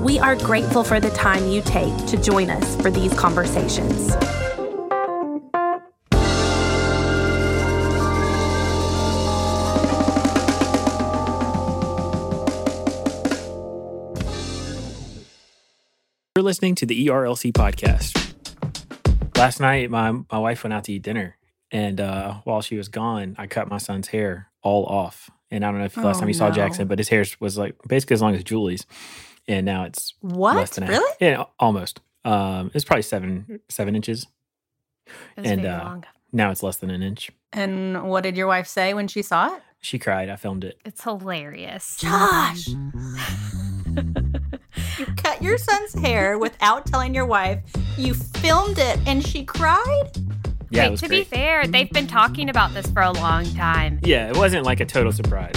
We are grateful for the time you take to join us for these conversations. You're listening to the ERLC podcast. Last night, my, my wife went out to eat dinner, and uh, while she was gone, I cut my son's hair all off. And I don't know if last Oh, time you saw. Jackson, but his hair was like basically as long as Julie's, and now it's What? less than a half. Really? Yeah, almost. Um, it's probably seven seven inches. It was And, uh, long. Now it's less than an inch. And what did your wife say when she saw it? She cried. I filmed it. It's hilarious. Josh, you cut your son's hair without telling your wife. You filmed it and she cried? Yeah, it Wait, was to great. be fair, they've been talking about this for a long time. Yeah, it wasn't like a total surprise.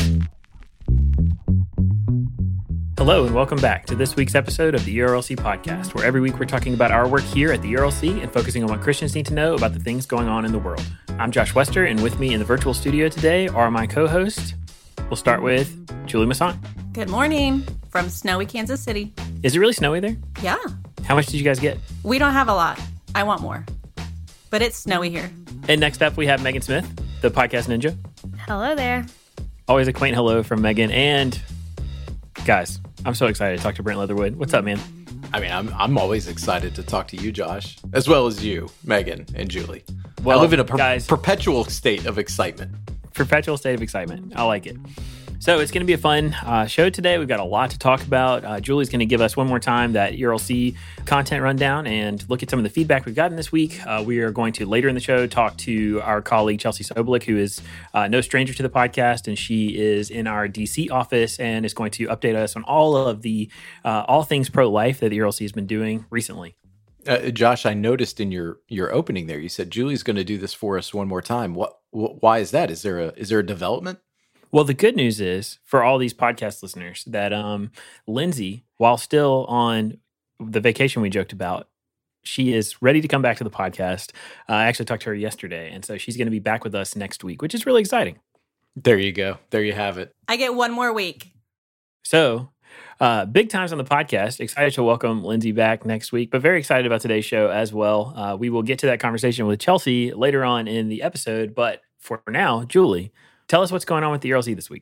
Hello, and welcome back to this week's episode of the ERLC podcast, where every week we're talking about our work here at the ERLC and focusing on what Christians need to know about the things going on in the world. I'm Josh Wester, and with me in the virtual studio today are my co hosts. We'll start with Julie Masson. Good morning from snowy Kansas City. Is it really snowy there? Yeah, How much did you guys get? we don't have a lot. I want more. But it's snowy here. And next up, we have Megan Smith, the podcast ninja. Hello there. Always a quaint hello from Megan. And guys, I'm so excited to talk to Brent Leatherwood. What's up, man? I mean, I'm I'm always excited to talk to you, Josh, as well as you, Megan, and Julie. Well, I live in a per- guys- perpetual state of excitement. perpetual state of excitement. I like it. So it's going to be a fun uh, show today. We've got a lot to talk about. Uh, Julie's going to give us one more time that ERLC content rundown and look at some of the feedback we've gotten this week. Uh, we are going to later in the show talk to our colleague Chelsea Sobolik, who is uh, no stranger to the podcast, and she is in our DC office and is going to update us on all of the uh, all things pro life that the ERLC has been doing recently. Uh, Josh, I noticed in your your opening there, you said Julie's going to do this for us one more time. What? Wh- why is that? Is there a is there a development? Well, the good news is for all these podcast listeners that um, Lindsay, while still on the vacation we joked about, she is ready to come back to the podcast. Uh, I actually talked to her yesterday, and so she's going to be back with us next week, which is really exciting. There you go. There you have it. I get one more week. So, uh, big times on the podcast. Excited to welcome Lindsay back next week, but very excited about today's show as well. Uh, we will get to that conversation with Chelsea later on in the episode, but for now, Julie, tell us what's going on with the ERLC this week.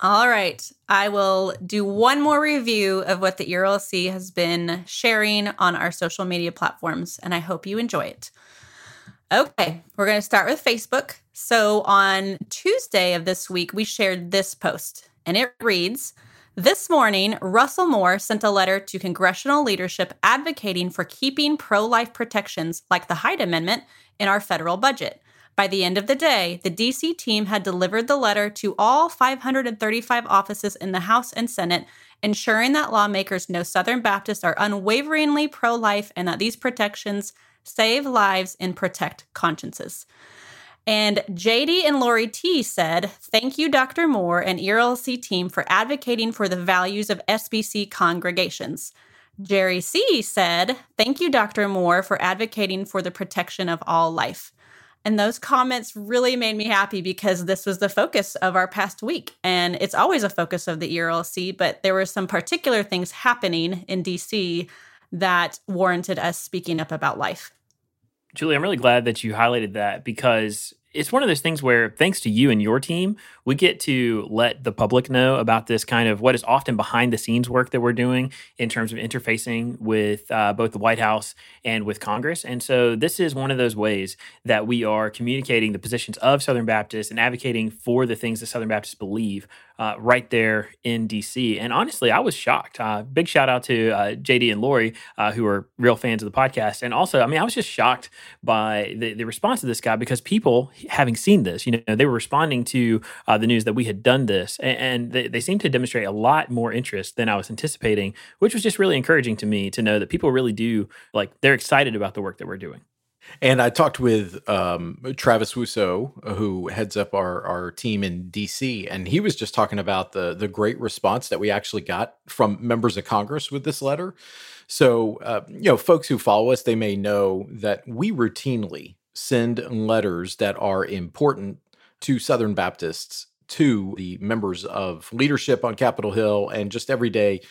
All right. I will do one more review of what the ERLC has been sharing on our social media platforms, and I hope you enjoy it. Okay, we're going to start with Facebook. So on Tuesday of this week, we shared this post, and it reads This morning, Russell Moore sent a letter to congressional leadership advocating for keeping pro life protections like the Hyde Amendment in our federal budget. By the end of the day, the DC team had delivered the letter to all 535 offices in the House and Senate, ensuring that lawmakers know Southern Baptists are unwaveringly pro life and that these protections save lives and protect consciences. And JD and Lori T said, Thank you, Dr. Moore and ERLC team, for advocating for the values of SBC congregations. Jerry C said, Thank you, Dr. Moore, for advocating for the protection of all life. And those comments really made me happy because this was the focus of our past week. And it's always a focus of the ERLC, but there were some particular things happening in DC that warranted us speaking up about life. Julie, I'm really glad that you highlighted that because it's one of those things where, thanks to you and your team, we get to let the public know about this kind of what is often behind the scenes work that we're doing in terms of interfacing with uh, both the White House and with Congress. And so, this is one of those ways that we are communicating the positions of Southern Baptists and advocating for the things that Southern Baptists believe uh, right there in DC. And honestly, I was shocked. Uh, big shout out to uh, JD and Lori, uh, who are real fans of the podcast. And also, I mean, I was just shocked by the, the response of this guy because people having seen this. You know, they were responding to uh, the news that we had done this, and, and they, they seemed to demonstrate a lot more interest than I was anticipating, which was just really encouraging to me to know that people really do like they're excited about the work that we're doing. And I talked with um, Travis Wussow, who heads up our, our team in DC, and he was just talking about the the great response that we actually got from members of Congress with this letter. So, uh, you know, folks who follow us, they may know that we routinely send letters that are important to Southern Baptists to the members of leadership on Capitol Hill and just everyday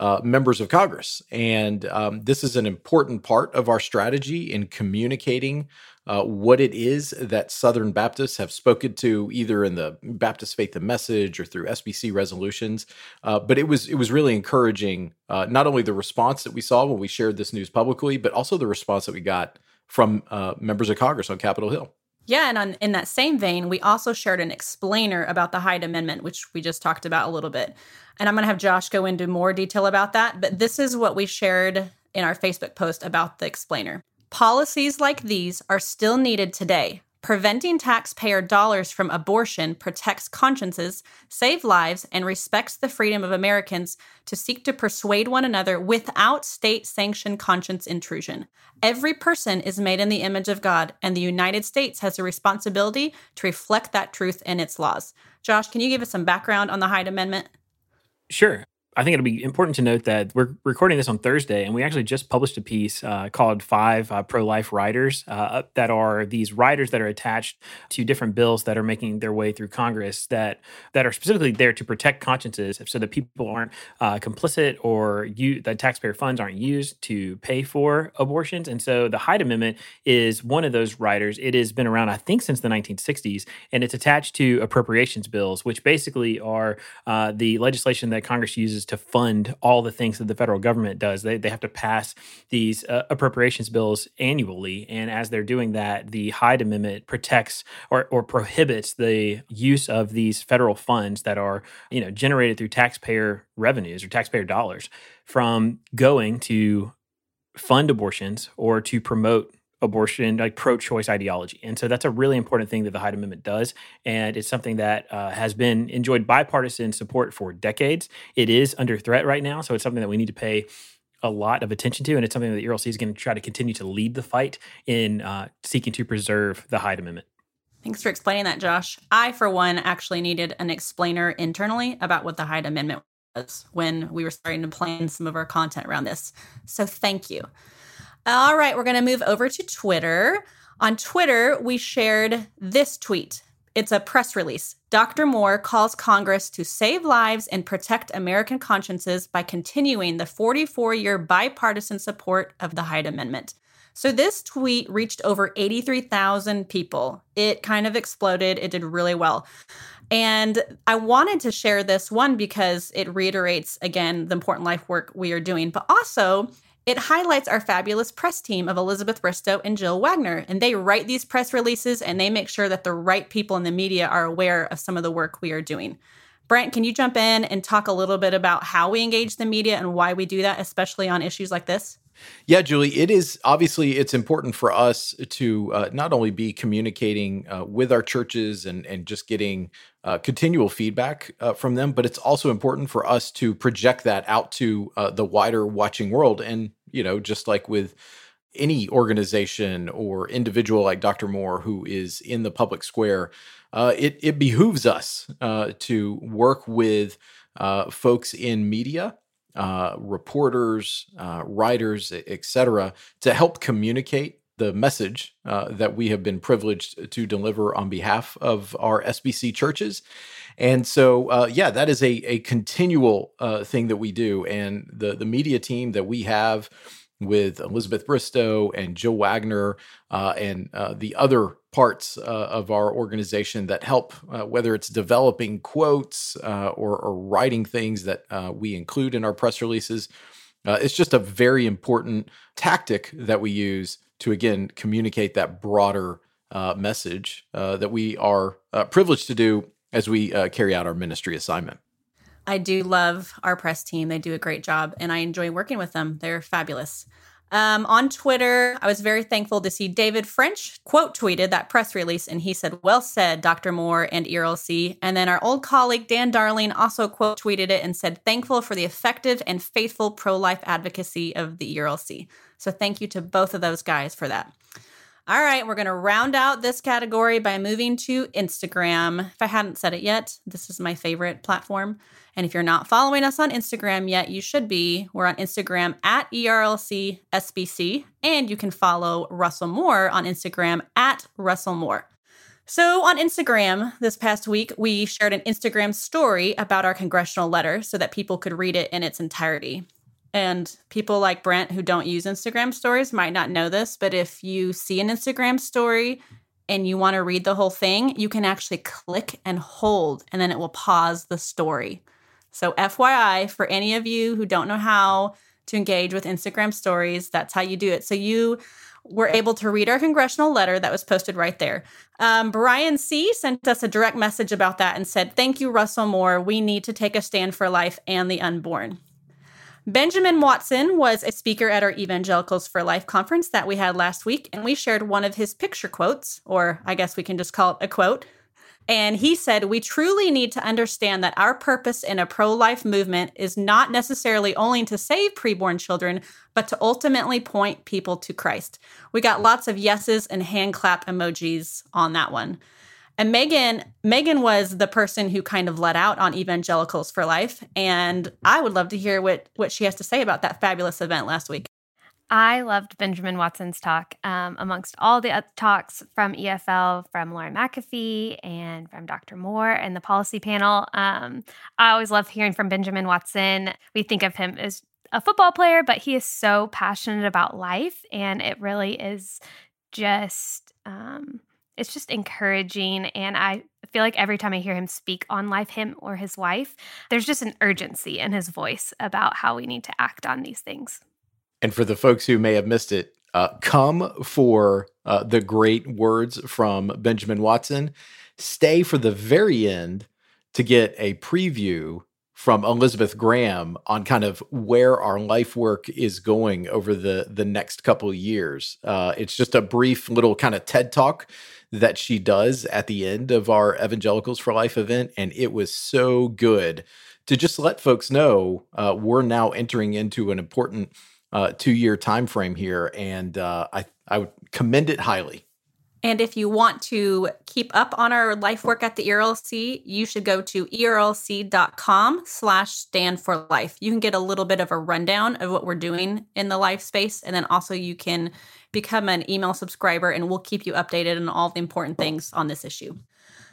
uh, members of Congress. And um, this is an important part of our strategy in communicating uh, what it is that Southern Baptists have spoken to, either in the Baptist Faith and Message or through SBC resolutions. Uh, but it was it was really encouraging, uh, not only the response that we saw when we shared this news publicly, but also the response that we got from uh, members of Congress on Capitol Hill. Yeah, and on, in that same vein, we also shared an explainer about the Hyde Amendment, which we just talked about a little bit. And I'm going to have Josh go into more detail about that. But this is what we shared in our Facebook post about the explainer. Policies like these are still needed today. Preventing taxpayer dollars from abortion protects consciences, saves lives, and respects the freedom of Americans to seek to persuade one another without state sanctioned conscience intrusion. Every person is made in the image of God, and the United States has a responsibility to reflect that truth in its laws. Josh, can you give us some background on the Hyde Amendment? Sure. I think it'll be important to note that we're recording this on Thursday, and we actually just published a piece uh, called Five uh, Pro Life Riders uh, that are these riders that are attached to different bills that are making their way through Congress that that are specifically there to protect consciences so that people aren't uh, complicit or you, taxpayer funds aren't used to pay for abortions. And so the Hyde Amendment is one of those riders. It has been around, I think, since the 1960s, and it's attached to appropriations bills, which basically are uh, the legislation that Congress uses to fund all the things that the federal government does. They, they have to pass these uh, appropriations bills annually. And as they're doing that, the Hyde Amendment protects or, or prohibits the use of these federal funds that are you know generated through taxpayer revenues or taxpayer dollars from going to fund abortions or to promote abortion, like pro choice ideology. And so that's a really important thing that the Hyde Amendment does. And it's something that uh, has been enjoyed bipartisan support for decades. It is under threat right now. So it's something that we need to pay a lot of attention to. And it's something that the ERLC is going to try to continue to lead the fight in uh, seeking to preserve the Hyde Amendment. Thanks for explaining that, Josh. I, for one, actually needed an explainer internally about what the Hyde Amendment was when we were starting to plan some of our content around this. So thank you. All right, we're going to move over to Twitter. On Twitter, we shared this tweet. It's a press release. Dr. Moore calls Congress to save lives and protect American consciences by continuing the 44 year bipartisan support of the Hyde Amendment. So, this tweet reached over 83,000 people. It kind of exploded. It did really well. And I wanted to share this one because it reiterates, again, the important life work we are doing, but also it highlights our fabulous press team of Elizabeth Bristow and Jill Wagner, and they write these press releases and they make sure that the right people in the media are aware of some of the work we are doing. Brent, can you jump in and talk a little bit about how we engage the media and why we do that, especially on issues like this? Yeah, Julie, it is obviously it's important for us to uh, not only be communicating uh, with our churches and and just getting uh, continual feedback uh, from them, but it's also important for us to project that out to uh, the wider watching world. And you know, just like with any organization or individual like Dr. Moore who is in the public square, uh, it it behooves us to work with folks in media uh, reporters, uh, writers, etc., to help communicate the message uh, that we have been privileged to deliver on behalf of our SBC churches. And so, uh, yeah, that is a, a continual uh, thing that we do. And the, the media team that we have with Elizabeth Bristow and Joe Wagner uh, and uh, the other parts uh, of our organization that help, uh, whether it's developing quotes or, or, writing things that we include in our press releases. it's just a very important tactic that we use to, again, communicate that broader message that we are privileged to do as we carry out our ministry assignment. I do love our press team. They do a great job and I enjoy working with them. They're fabulous. Um, on Twitter, I was very thankful to see David French quote tweeted that press release, and he said, Well said, Dr. Moore and ERLC. And then our old colleague Dan Darling also quote tweeted it and said, Thankful for the effective and faithful pro life advocacy of the ERLC. So thank you to both of those guys for that. All right, we're going to round out this category by moving to Instagram. If I hadn't said it yet, this is my favorite platform. And if you're not following us on Instagram yet, you should be. We're on Instagram at ERLCSBC, and you can follow Russell Moore on Instagram at Russell Moore. So, on Instagram this past week, we shared an Instagram story about our congressional letter so that people could read it in its entirety. And people like Brent who don't use Instagram stories might not know this, but if you see an Instagram story and you want to read the whole thing, you can actually click and hold, and then it will pause the story. So, FYI, for any of you who don't know how to engage with Instagram stories, that's how you do it. So, you were able to read our congressional letter that was posted right there. Um, Brian C. sent us a direct message about that and said, Thank you, Russell Moore. We need to take a stand for life and the unborn. Benjamin Watson was a speaker at our Evangelicals for Life conference that we had last week, and we shared one of his picture quotes, or I guess we can just call it a quote. And he said, We truly need to understand that our purpose in a pro life movement is not necessarily only to save preborn children, but to ultimately point people to Christ. We got lots of yeses and hand clap emojis on that one. And Megan, Megan was the person who kind of let out on Evangelicals for Life, and I would love to hear what what she has to say about that fabulous event last week. I loved Benjamin Watson's talk. Um, amongst all the talks from EFL, from Lauren McAfee, and from Dr. Moore and the policy panel, um, I always love hearing from Benjamin Watson. We think of him as a football player, but he is so passionate about life, and it really is just. Um, it's just encouraging. And I feel like every time I hear him speak on life, him or his wife, there's just an urgency in his voice about how we need to act on these things. And for the folks who may have missed it, uh, come for uh, the great words from Benjamin Watson. Stay for the very end to get a preview from Elizabeth Graham on kind of where our life work is going over the the next couple years. Uh, it's just a brief little kind of TED talk that she does at the end of our Evangelicals for Life event, and it was so good to just let folks know uh, we're now entering into an important uh, two year time frame here, and uh, I I would commend it highly. And if you want to keep up on our life work at the ERLC, you should go to erlc.com slash stand for life. You can get a little bit of a rundown of what we're doing in the life space. And then also you can become an email subscriber and we'll keep you updated on all the important things on this issue.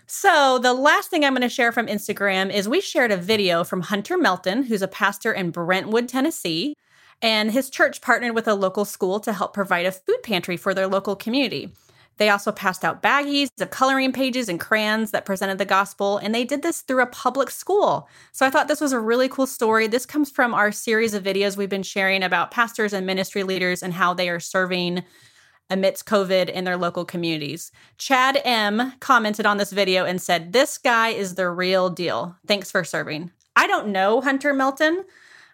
So, the last thing I'm going to share from Instagram is we shared a video from Hunter Melton, who's a pastor in Brentwood, Tennessee. And his church partnered with a local school to help provide a food pantry for their local community. They also passed out baggies of coloring pages and crayons that presented the gospel, and they did this through a public school. So I thought this was a really cool story. This comes from our series of videos we've been sharing about pastors and ministry leaders and how they are serving amidst COVID in their local communities. Chad M commented on this video and said, This guy is the real deal. Thanks for serving. I don't know Hunter Melton,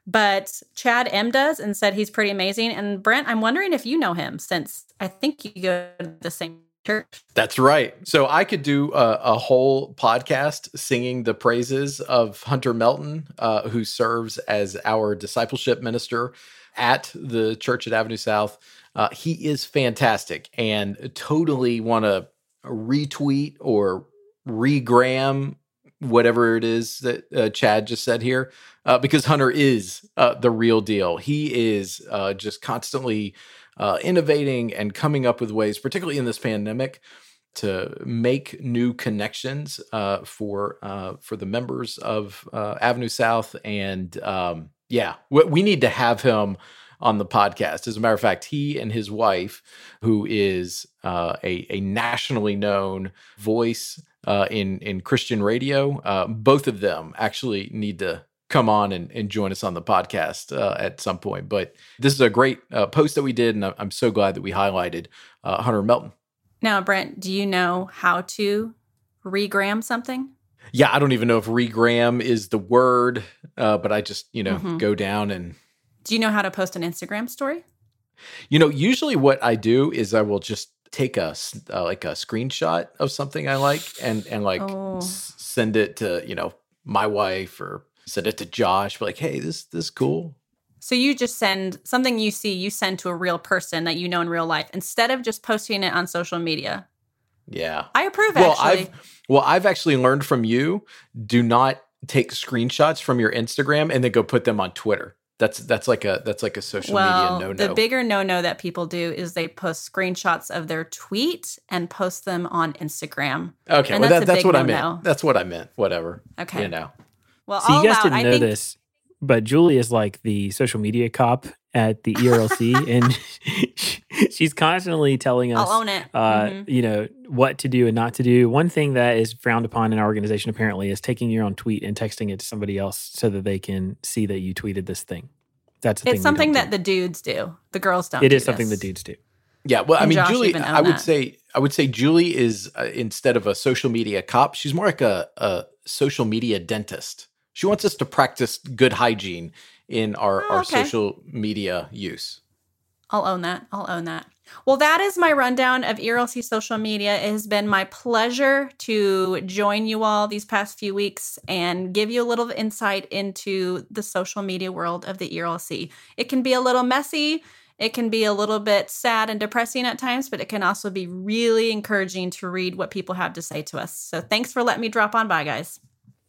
but Chad M does and said he's pretty amazing. And Brent, I'm wondering if you know him since I think you go to the same church. That's right. So I could do a, a whole podcast singing the praises of Hunter Melton, uh, who serves as our discipleship minister at the church at Avenue South. Uh, he is fantastic and totally want to retweet or regram whatever it is that uh, Chad just said here, uh, because Hunter is uh, the real deal. He is uh, just constantly uh, innovating and coming up with ways, particularly in this pandemic, to make new connections uh, for for the members of Avenue South. And um, yeah, we, we need to have him on the podcast. As a matter of fact, he and his wife, who is uh, a, a nationally known voice uh, in in Christian radio. Uh, both of them actually need to come on and, and join us on the podcast uh, at some point. But this is a great uh, post that we did, and I'm so glad that we highlighted uh, Hunter Melton. Now, Brent, do you know how to regram something? Yeah, I don't even know if regram is the word, uh, but I just you know mm-hmm. go down and. Do you know how to post an Instagram story? You know, usually what I do is I will just take a uh, like a screenshot of something I like and and like oh. s- send it to you know my wife or send it to Josh. Be like, hey, this this cool. So you just send something you see, you send to a real person that you know in real life instead of just posting it on social media. Yeah, I approve. Well, actually. I've well, I've actually learned from you. Do not take screenshots from your Instagram and then go put them on Twitter. That's that's like a that's like a social well, media no no. The bigger no no that people do is they post screenshots of their tweet and post them on Instagram. Okay, and well, that's, that, that's what no-no. I meant. That's what I meant. Whatever. Okay. You know. Well, so you guys out, didn't I know think- this, but Julie is like the social media cop at the ERLC, and she's constantly telling us, I'll own it. Uh, mm-hmm. you know, what to do and not to do. One thing that is frowned upon in our organization apparently is taking your own tweet and texting it to somebody else so that they can see that you tweeted this thing. That's it's thing something that do. the dudes do. The girls don't. It do is something this. the dudes do. Yeah, well, I mean, Josh Julie, I would that. say, I would say Julie is uh, instead of a social media cop, she's more like a, a social media dentist. She wants us to practice good hygiene in our, Oh, our okay. social media use. I'll own that. I'll own that. Well, that is my rundown of ERLC social media. It has been my pleasure to join you all these past few weeks and give you a little insight into the social media world of the ERLC. It can be a little messy. It can be a little bit sad and depressing at times, but it can also be really encouraging to read what people have to say to us. So thanks for letting me drop on by, guys.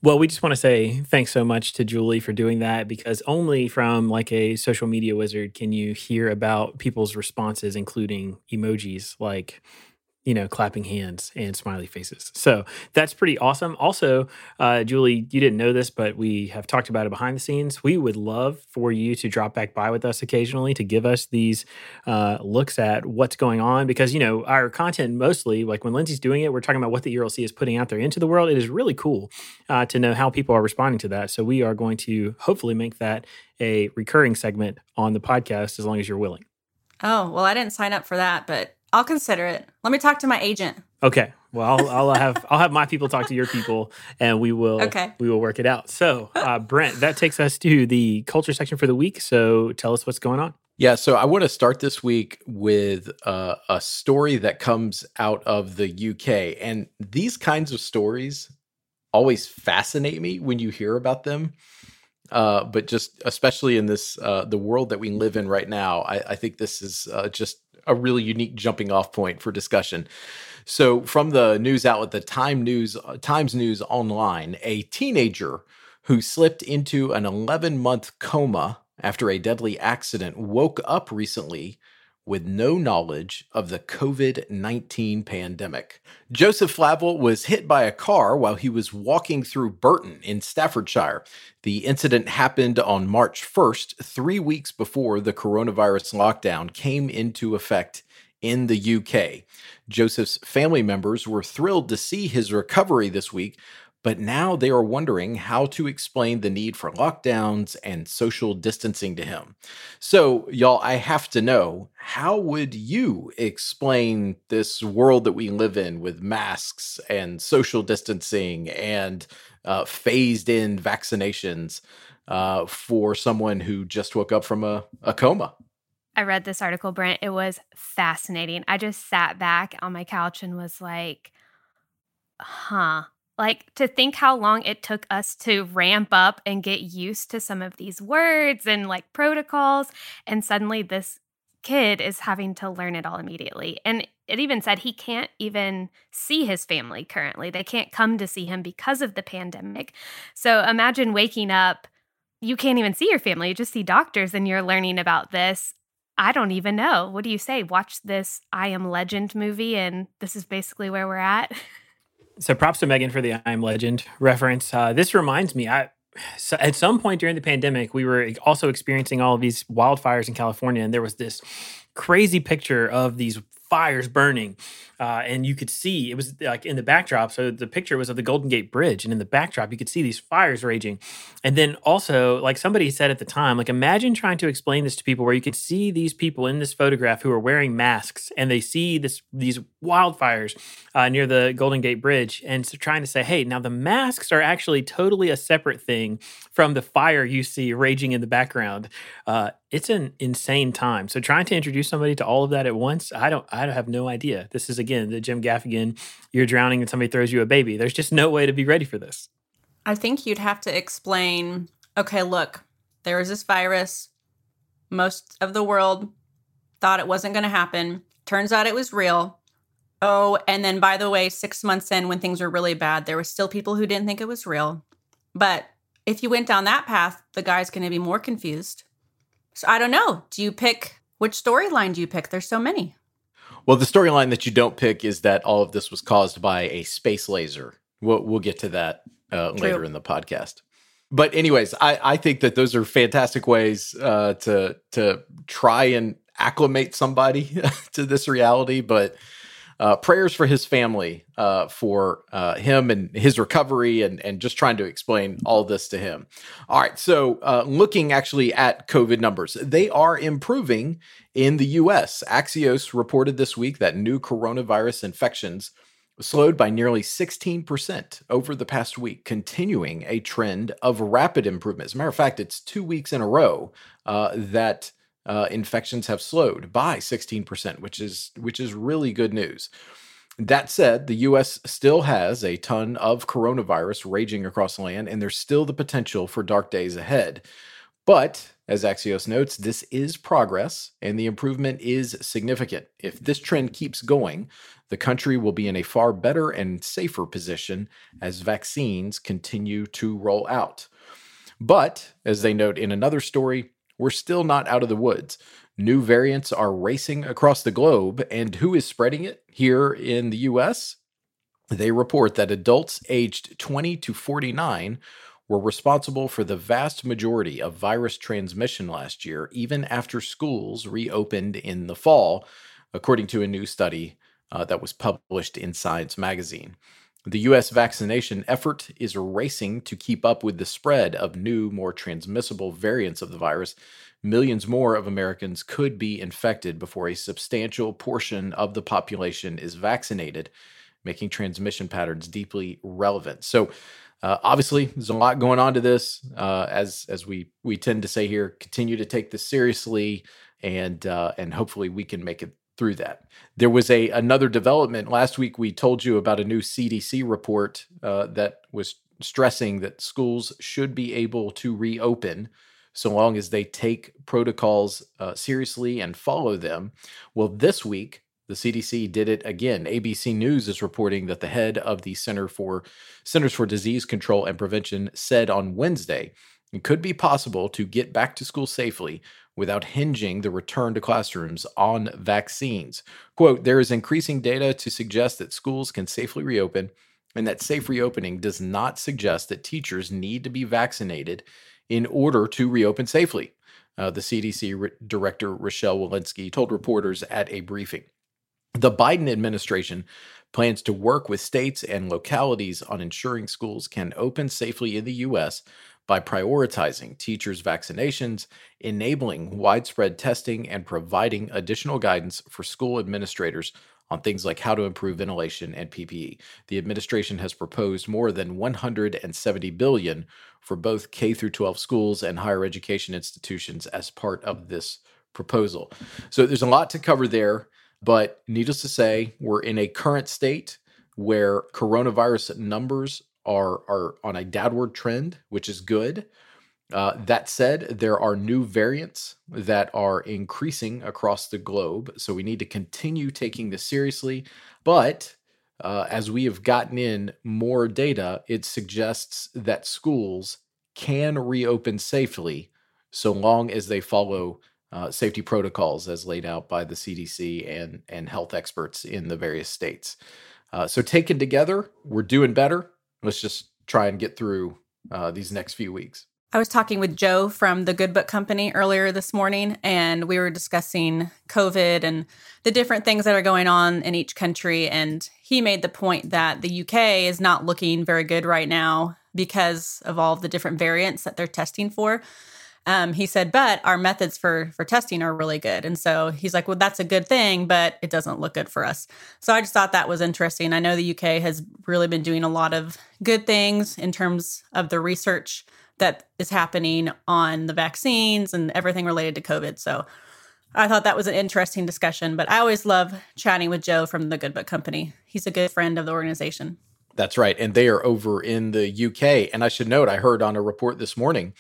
Well, we just want to say thanks so much to Julie for doing that because only from like a social media wizard can you hear about people's responses, including emojis like, you know, clapping hands and smiley faces. So that's pretty awesome. Also, uh, Julie, you didn't know this, but we have talked about it behind the scenes. We would love for you to drop back by with us occasionally to give us these uh, looks at what's going on because, you know, our content mostly, like when Lindsay's doing it, we're talking about what the ERLC is putting out there into the world. It is really cool uh, to know how people are responding to that. So we are going to hopefully make that a recurring segment on the podcast as long as you're willing. Oh, well, I didn't sign up for that, but I'll consider it. Let me talk to my agent. Okay. Well, I'll, I'll have I'll have my people talk to your people, and we will Okay. we will work it out. So, uh, Brent, that takes us to the culture section for the week. So, tell us what's going on. Yeah, so I want to start this week with uh, a story that comes out of the UK. And these kinds of stories always fascinate me when you hear about them. Uh, but just especially in this uh, the world that we live in right now, I, I think this is uh, just a really unique jumping off point for discussion. So, from the news outlet, the Time News Times News Online, a teenager who slipped into an 11 month coma after a deadly accident woke up recently with no knowledge of the COVID 19 pandemic. Joseph Flavill was hit by a car while he was walking through Burton in Staffordshire. The incident happened on March 1st, three weeks before the coronavirus lockdown came into effect in the UK. Joseph's family members were thrilled to see his recovery this week, but now they are wondering how to explain the need for lockdowns and social distancing to him. So, y'all, I have to know how would you explain this world that we live in with masks and social distancing and uh, phased in vaccinations uh, for someone who just woke up from a, a coma? I read this article, Brent. It was fascinating. I just sat back on my couch and was like, huh. Like to think how long it took us to ramp up and get used to some of these words and like protocols. And suddenly this kid is having to learn it all immediately. And it even said he can't even see his family currently. They can't come to see him because of the pandemic. So imagine waking up, you can't even see your family, you just see doctors and you're learning about this. I don't even know. What do you say? Watch this I Am Legend movie, and this is basically where we're at. So, props to Megan for the I Am Legend reference. Uh, this reminds me, I so at some point during the pandemic, we were also experiencing all of these wildfires in California, and there was this crazy picture of these fires burning uh, and you could see it was like in the backdrop. So the picture was of the Golden Gate Bridge, and in the backdrop you could see these fires raging. And then also, like somebody said at the time, like imagine trying to explain this to people where you could see these people in this photograph who are wearing masks, and they see this these wildfires uh, near the Golden Gate Bridge, and so trying to say, hey, now the masks are actually totally a separate thing from the fire you see raging in the background. Uh, it's an insane time. So trying to introduce somebody to all of that at once, I don't, I have no idea. This is again the Jim Gaffigan. You're drowning and somebody throws you a baby. There's just no way to be ready for this. I think you'd have to explain. Okay, look, there was this virus. Most of the world thought it wasn't going to happen. Turns out it was real. Oh, and then by the way, six months in, when things were really bad, there were still people who didn't think it was real. But if you went down that path, the guy's going to be more confused so I don't know. Do you pick which storyline do you pick? There's so many. Well, the storyline that you don't pick is that all of this was caused by a space laser. We'll, we'll get to that uh, later in the podcast. But anyways, I, I think that those are fantastic ways uh, to to try and acclimate somebody to this reality. But uh, prayers for his family, uh, for uh, him and his recovery, and and just trying to explain all this to him. All right, so uh, looking actually at COVID numbers, they are improving in the U.S. Axios reported this week that new coronavirus infections slowed by nearly 16% over the past week, continuing a trend of rapid improvement. As a matter of fact, it's two weeks in a row uh, that uh, infections have slowed by 16%, which is which is really good news. That said, the US still has a ton of coronavirus raging across the land, and there's still the potential for dark days ahead. But as Axios notes, this is progress and the improvement is significant. If this trend keeps going, the country will be in a far better and safer position as vaccines continue to roll out. But, as they note in another story, we're still not out of the woods. New variants are racing across the globe, and who is spreading it here in the US? They report that adults aged 20 to 49 were responsible for the vast majority of virus transmission last year, even after schools reopened in the fall, according to a new study uh, that was published in Science magazine. The U.S. vaccination effort is racing to keep up with the spread of new, more transmissible variants of the virus. Millions more of Americans could be infected before a substantial portion of the population is vaccinated, making transmission patterns deeply relevant. So, uh, obviously, there's a lot going on to this. Uh, as as we we tend to say here, continue to take this seriously, and uh, and hopefully we can make it through that. There was a another development last week. We told you about a new CDC report uh, that was stressing that schools should be able to reopen so long as they take protocols uh, seriously and follow them. Well, this week the CDC did it again. ABC News is reporting that the head of the Center for Centers for Disease Control and Prevention said on Wednesday it could be possible to get back to school safely without hinging the return to classrooms on vaccines. Quote, there is increasing data to suggest that schools can safely reopen, and that safe reopening does not suggest that teachers need to be vaccinated in order to reopen safely. Uh, the CDC re- director, Rochelle Walensky, told reporters at a briefing. The Biden administration plans to work with states and localities on ensuring schools can open safely in the U.S by prioritizing teachers' vaccinations, enabling widespread testing, and providing additional guidance for school administrators on things like how to improve ventilation and PPE. The administration has proposed more than 170 billion for both K through 12 schools and higher education institutions as part of this proposal. So there's a lot to cover there, but needless to say, we're in a current state where coronavirus numbers are are on a downward trend, which is good. Uh, that said, there are new variants that are increasing across the globe, so we need to continue taking this seriously. But uh, as we have gotten in more data, it suggests that schools can reopen safely so long as they follow uh, safety protocols as laid out by the CDC and and health experts in the various states. Uh, so taken together, we're doing better let's just try and get through uh, these next few weeks. I was talking with Joe from the Good Book Company earlier this morning, and we were discussing COVID and the different things that are going on in each country. And he made the point that the UK is not looking very good right now because of all the different variants that they're testing for. Um, he said, but our methods for for testing are really good, and so he's like, well, that's a good thing, but it doesn't look good for us. So I just thought that was interesting. I know the UK has really been doing a lot of good things in terms of the research that is happening on the vaccines and everything related to COVID. So I thought that was an interesting discussion. But I always love chatting with Joe from the Good Book Company. He's a good friend of the organization. That's right. And they are over in the UK. And I should note, I heard on a report this morning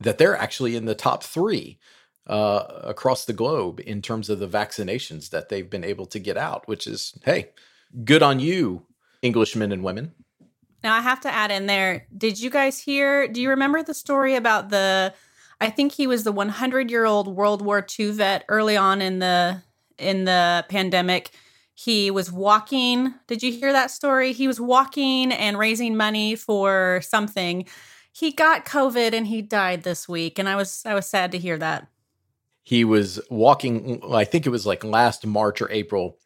that they're actually in the top three uh, across the globe in terms of the vaccinations that they've been able to get out, which is, hey, good on you, Englishmen and women. Now, I have to add in there did you guys hear? Do you remember the story about the? I think he was the 100 year old World War II vet early on in the in the pandemic. He was walking. Did you hear that story? He was walking and raising money for something he got COVID and he died this week, and I was I was sad to hear that. He was walking. I think it was like last March or April.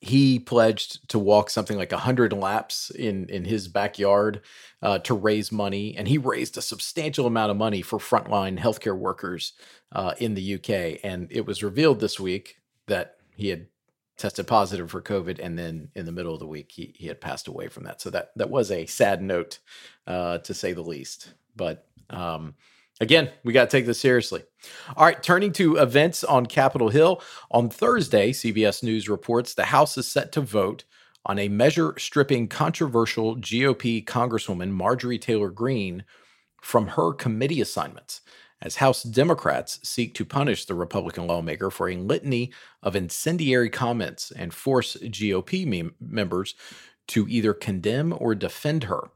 He pledged to walk something like hundred laps in in his backyard uh, to raise money, and he raised a substantial amount of money for frontline healthcare workers uh, in the UK. And it was revealed this week that he had tested positive for COVID, and then in the middle of the week he he had passed away from that. So that that was a sad note, uh, to say the least. But um, again, we got to take this seriously. All right, turning to events on Capitol Hill on Thursday, CBS News reports the House is set to vote on a measure stripping controversial GOP Congresswoman Marjorie Taylor Greene from her committee assignments as House Democrats seek to punish the Republican lawmaker for a litany of incendiary comments and force GOP mem- members to either condemn or defend her.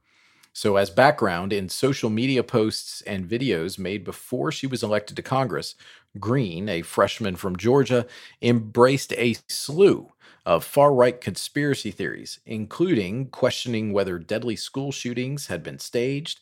So, as background, in social media posts and videos made before she was elected to Congress, Greene, a freshman from Georgia, embraced a slew of far right conspiracy theories, including questioning whether deadly school shootings had been staged,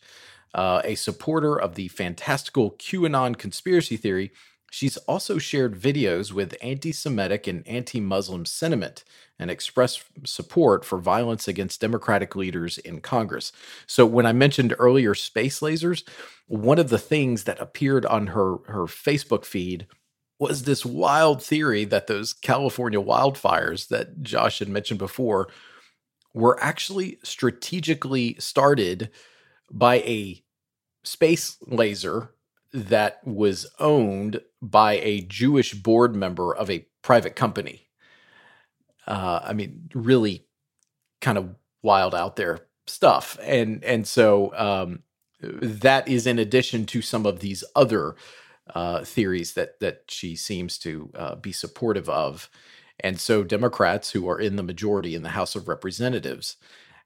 uh, a supporter of the fantastical QAnon conspiracy theory, she's also shared videos with anti Semitic and anti Muslim sentiment and expressed support for violence against Democratic leaders in Congress. So, when I mentioned earlier space lasers, one of the things that appeared on her, her Facebook feed was this wild theory that those California wildfires that Josh had mentioned before were actually strategically started by a space laser that was owned by a Jewish board member of a private company. Uh, I mean, really kind of wild out there stuff. And and so um, that is in addition to some of these other uh, theories that that she seems to uh, be supportive of. And so Democrats who are in the majority in the House of Representatives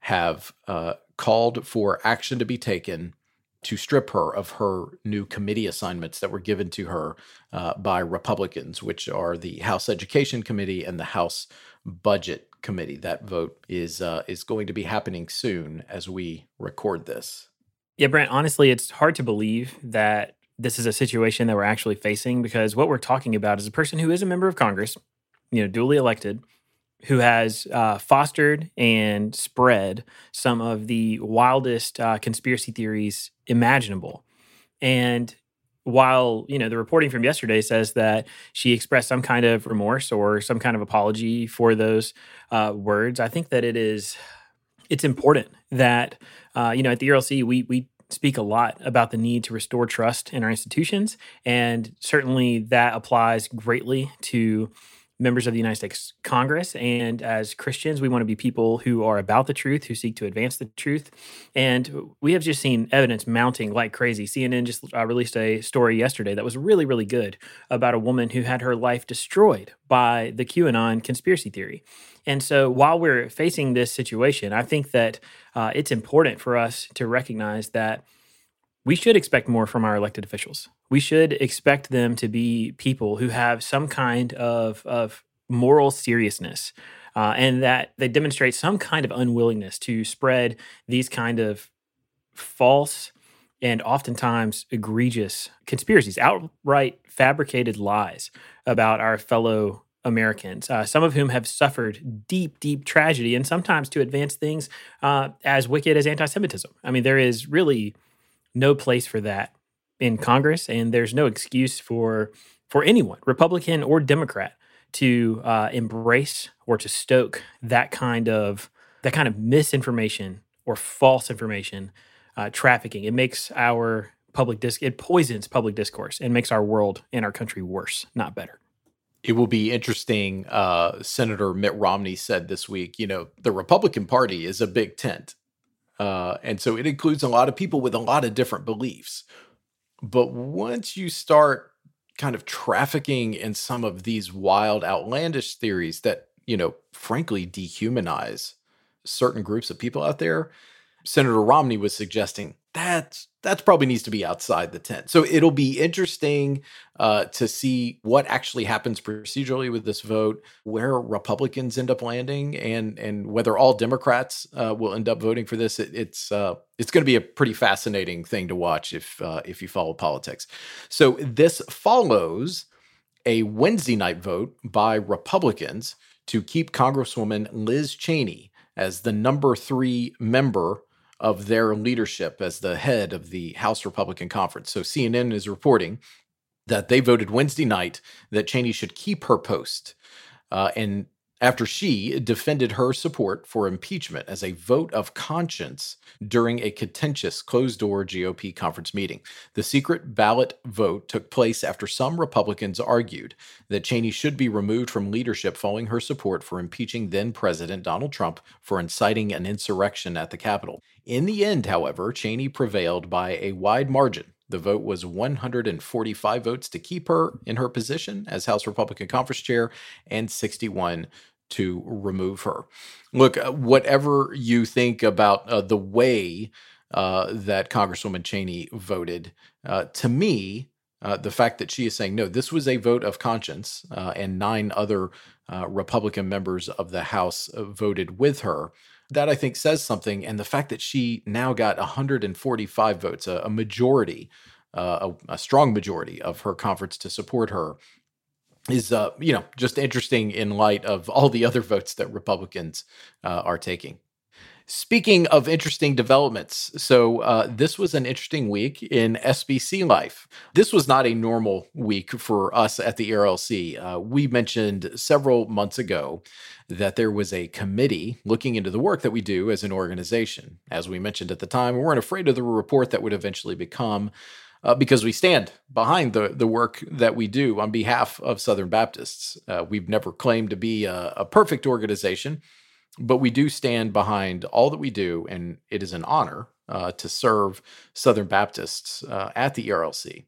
have uh, called for action to be taken to strip her of her new committee assignments that were given to her uh, by Republicans, which are the House Education Committee and the House Budget Committee. That vote is uh, is going to be happening soon as we record this. Yeah, Brent. Honestly, it's hard to believe that this is a situation that we're actually facing because what we're talking about is a person who is a member of Congress, you know, duly elected, who has uh, fostered and spread some of the wildest uh, conspiracy theories imaginable. And while you know the reporting from yesterday says that she expressed some kind of remorse or some kind of apology for those uh, words, I think that it is it's important that uh, you know at the ERLC we we speak a lot about the need to restore trust in our institutions, and certainly that applies greatly to members of the United States Congress. And as Christians, we want to be people who are about the truth, who seek to advance the truth. And we have just seen evidence mounting like crazy. CNN just uh, released a story yesterday that was really, really good about a woman who had her life destroyed by the QAnon conspiracy theory. And so while we're facing this situation, I think that uh, it's important for us to recognize that we should expect more from our elected officials. We should expect them to be people who have some kind of, of moral seriousness uh, and that they demonstrate some kind of unwillingness to spread these kind of false and oftentimes egregious conspiracies, outright fabricated lies about our fellow Americans, uh, some of whom have suffered deep, deep tragedy, and sometimes to advance things uh, as wicked as anti Semitism. I mean, there is really no place for that in Congress, and there's no excuse for for anyone, Republican or Democrat, to uh, embrace or to stoke that kind of that kind of misinformation or false information uh, trafficking. It makes our public dis it poisons public discourse and makes our world and our country worse, not better. It will be interesting. Uh, Senator Mitt Romney said this week, you know, the Republican Party is a big tent. Uh, and so it includes a lot of people with a lot of different beliefs. But once you start kind of trafficking in some of these wild, outlandish theories that, you know, frankly dehumanize certain groups of people out there, Senator Romney was suggesting that that probably needs to be outside the tent. So it'll be interesting uh, to see what actually happens procedurally with this vote, where Republicans end up landing, and and whether all Democrats uh, will end up voting for this. It, it's uh, it's going to be a pretty fascinating thing to watch if uh, if you follow politics. So this follows a Wednesday night vote by Republicans to keep Congresswoman Liz Cheney as the number three member of their leadership as the head of the House Republican Conference. So CNN is reporting that they voted Wednesday night that Cheney should keep her post. Uh, and after she defended her support for impeachment as a vote of conscience during a contentious closed door GOP conference meeting. The secret ballot vote took place after some Republicans argued that Cheney should be removed from leadership following her support for impeaching then President Donald Trump for inciting an insurrection at the Capitol. In the end, however, Cheney prevailed by a wide margin the vote was 145 votes to keep her in her position as House Republican Conference Chair and 61 to remove her. Look, uh, whatever you think about uh, the way uh, that Congresswoman Cheney voted, uh, to me, uh, the fact that she is saying, no, this was a vote of conscience, uh, and nine other Republican members of the House voted with her that I think says something. And the fact that she now got 145 votes, a, a majority, uh, a, a, strong majority of her conference to support her, is uh, you know just interesting in light of all the other votes that Republicans uh, are taking. Speaking of interesting developments, so uh, this was an interesting week in SBC life. This was not a normal week for us at the ERLC. Uh, we mentioned several months ago that there was a committee looking into the work that we do as an organization. As we mentioned at the time, we weren't afraid of the report that would eventually become. Uh, because we stand behind the, the work that we do on behalf of Southern Baptists. Uh, we've never claimed to be a, a perfect organization, but we do stand behind all that we do, and it is an honor uh, to serve Southern Baptists uh, at the ERLC.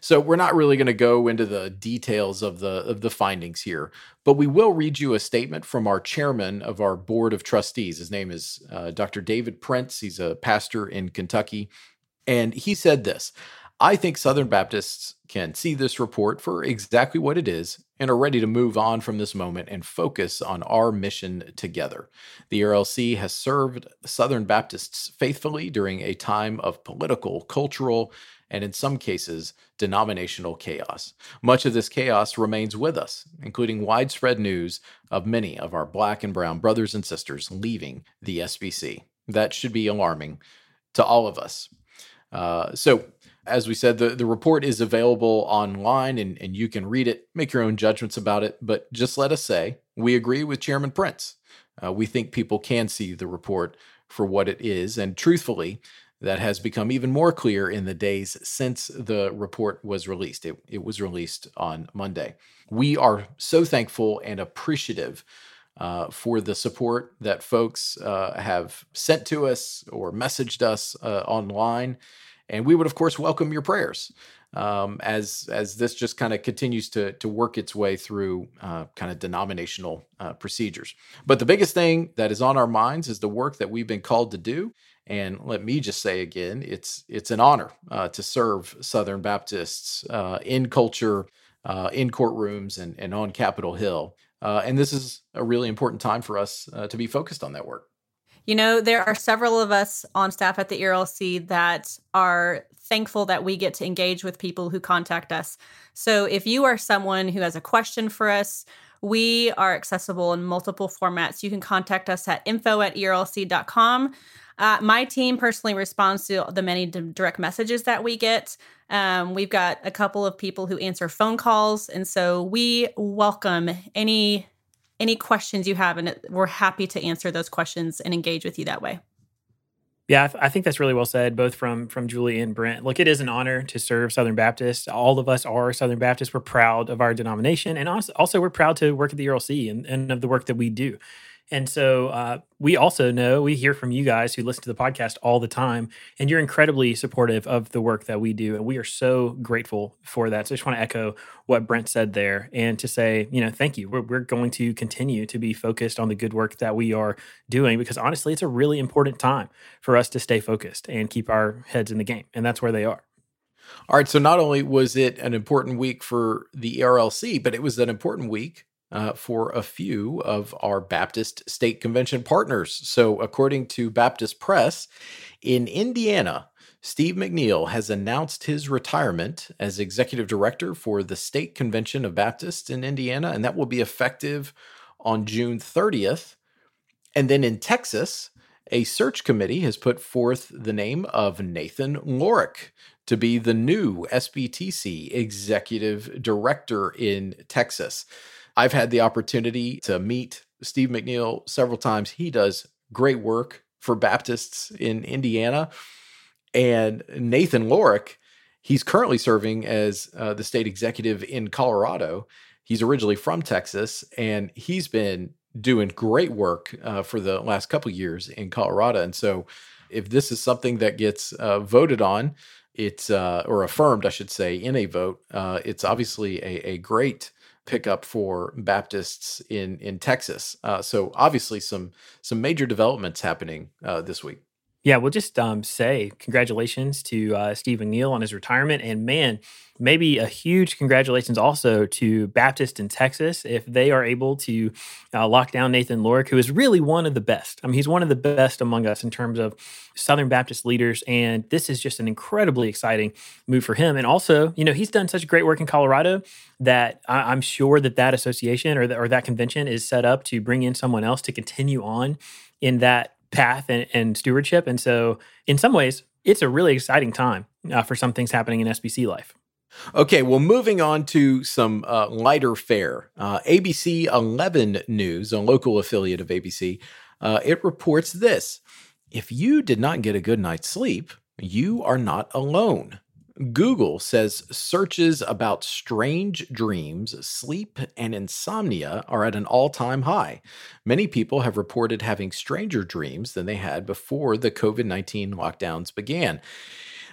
So we're not really going to go into the details of the of the findings here, but we will read you a statement from our chairman of our board of trustees. His name is uh, Dr. David Prince. He's a pastor in Kentucky, and he said this. I think Southern Baptists can see this report for exactly what it is and are ready to move on from this moment and focus on our mission together. The ERLC has served Southern Baptists faithfully during a time of political, cultural, and in some cases, denominational chaos. Much of this chaos remains with us, including widespread news of many of our black and brown brothers and sisters leaving the SBC. That should be alarming to all of us. Uh, so, as we said, the, the report is available online and, and you can read it, make your own judgments about it. But just let us say we agree with Chairman Prince. Uh, we think people can see the report for what it is. And truthfully, that has become even more clear in the days since the report was released. It, it was released on Monday. We are so thankful and appreciative uh, for the support that folks uh, have sent to us or messaged us uh, online. And we would, of course, welcome your prayers um, as as this just kind of continues to to work its way through uh, kind of denominational uh, procedures. But the biggest thing that is on our minds is the work that we've been called to do. And let me just say again, it's it's an honor uh, to serve Southern Baptists uh, in culture, uh, in courtrooms, and and on Capitol Hill. Uh, and this is a really important time for us to be focused on that work. You know, there are several of us on staff at the ERLC that are thankful that we get to engage with people who contact us. So if you are someone who has a question for us, we are accessible in multiple formats. You can contact us at info at erlc.com. Uh, my team personally responds to the many direct messages that we get. Um, we've got a couple of people who answer phone calls, and so we welcome any any questions you have, and we're happy to answer those questions and engage with you that way. Yeah, I, th- I, think that's really well said, both from from Julie and Brent. Look, it is an honor to serve Southern Baptist. All of us are Southern Baptists. We're proud of our denomination, and also, also we're proud to work at the ERLC and, and of the work that we do. And so uh, we also know, we hear from you guys who listen to the podcast all the time, and you're incredibly supportive of the work that we do. And we are so grateful for that. So I just want to echo what Brent said there and to say, you know, thank you. We're, we're going to continue to be focused on the good work that we are doing because honestly, it's a really important time for us to stay focused and keep our heads in the game. And that's where they are. All right. So not only was it an important week for the ERLC, but it was an important week uh, for a few of our Baptist State Convention partners. So, according to Baptist Press, in Indiana, Steve McNeil has announced his retirement as executive director for the State Convention of Baptists in Indiana, and that will be effective on June 30th. And then in Texas, a search committee has put forth the name of Nathan Lorick to be the new SBTC executive director in Texas. I've had the opportunity to meet Steve McNeil several times. He does great work for Baptists in Indiana. And Nathan Lorick, he's currently serving as uh, the state executive in Colorado. He's originally from Texas, and he's been doing great work uh, for the last couple years in Colorado. And so, if this is something that gets uh, voted on, it's uh, or affirmed, I should say, in a vote, uh, it's obviously a, a great pickup for Baptists in in Texas. Uh, so obviously some some major developments happening uh, this week. Yeah, we'll just um, say congratulations to uh, Steve McNeil on his retirement, and man, maybe a huge congratulations also to Baptist in Texas if they are able to uh, lock down Nathan Lorick, who is really one of the best. I mean, he's one of the best among us in terms of Southern Baptist leaders, and this is just an incredibly exciting move for him. And also, you know, he's done such great work in Colorado that I- am sure that that association or, or that convention is set up to bring in someone else to continue on in that path and, and stewardship. And so, in some ways, it's a really exciting time uh, for some things happening in SBC life. Okay, well, moving on to some uh, lighter fare. Uh, ABC 11 News, a local affiliate of ABC, uh, it reports this If you did not get a good night's sleep, you are not alone. Google says searches about strange dreams, sleep, and insomnia are at an all time high. Many people have reported having stranger dreams than they had before the COVID 19 lockdowns began.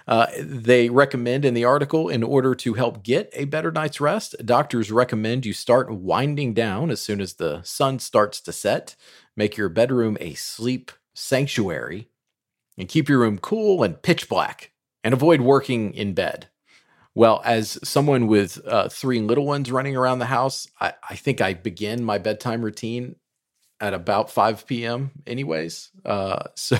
Uh, they recommend in the article, in order to help get a better night's rest, doctors recommend you start winding down as soon as the sun starts to set. Make your bedroom a sleep sanctuary and keep your room cool and pitch black and avoid working in bed. Well, as someone with uh, three little ones running around the house, I, I, think I begin my bedtime routine at about 5 p.m. anyways. Uh, so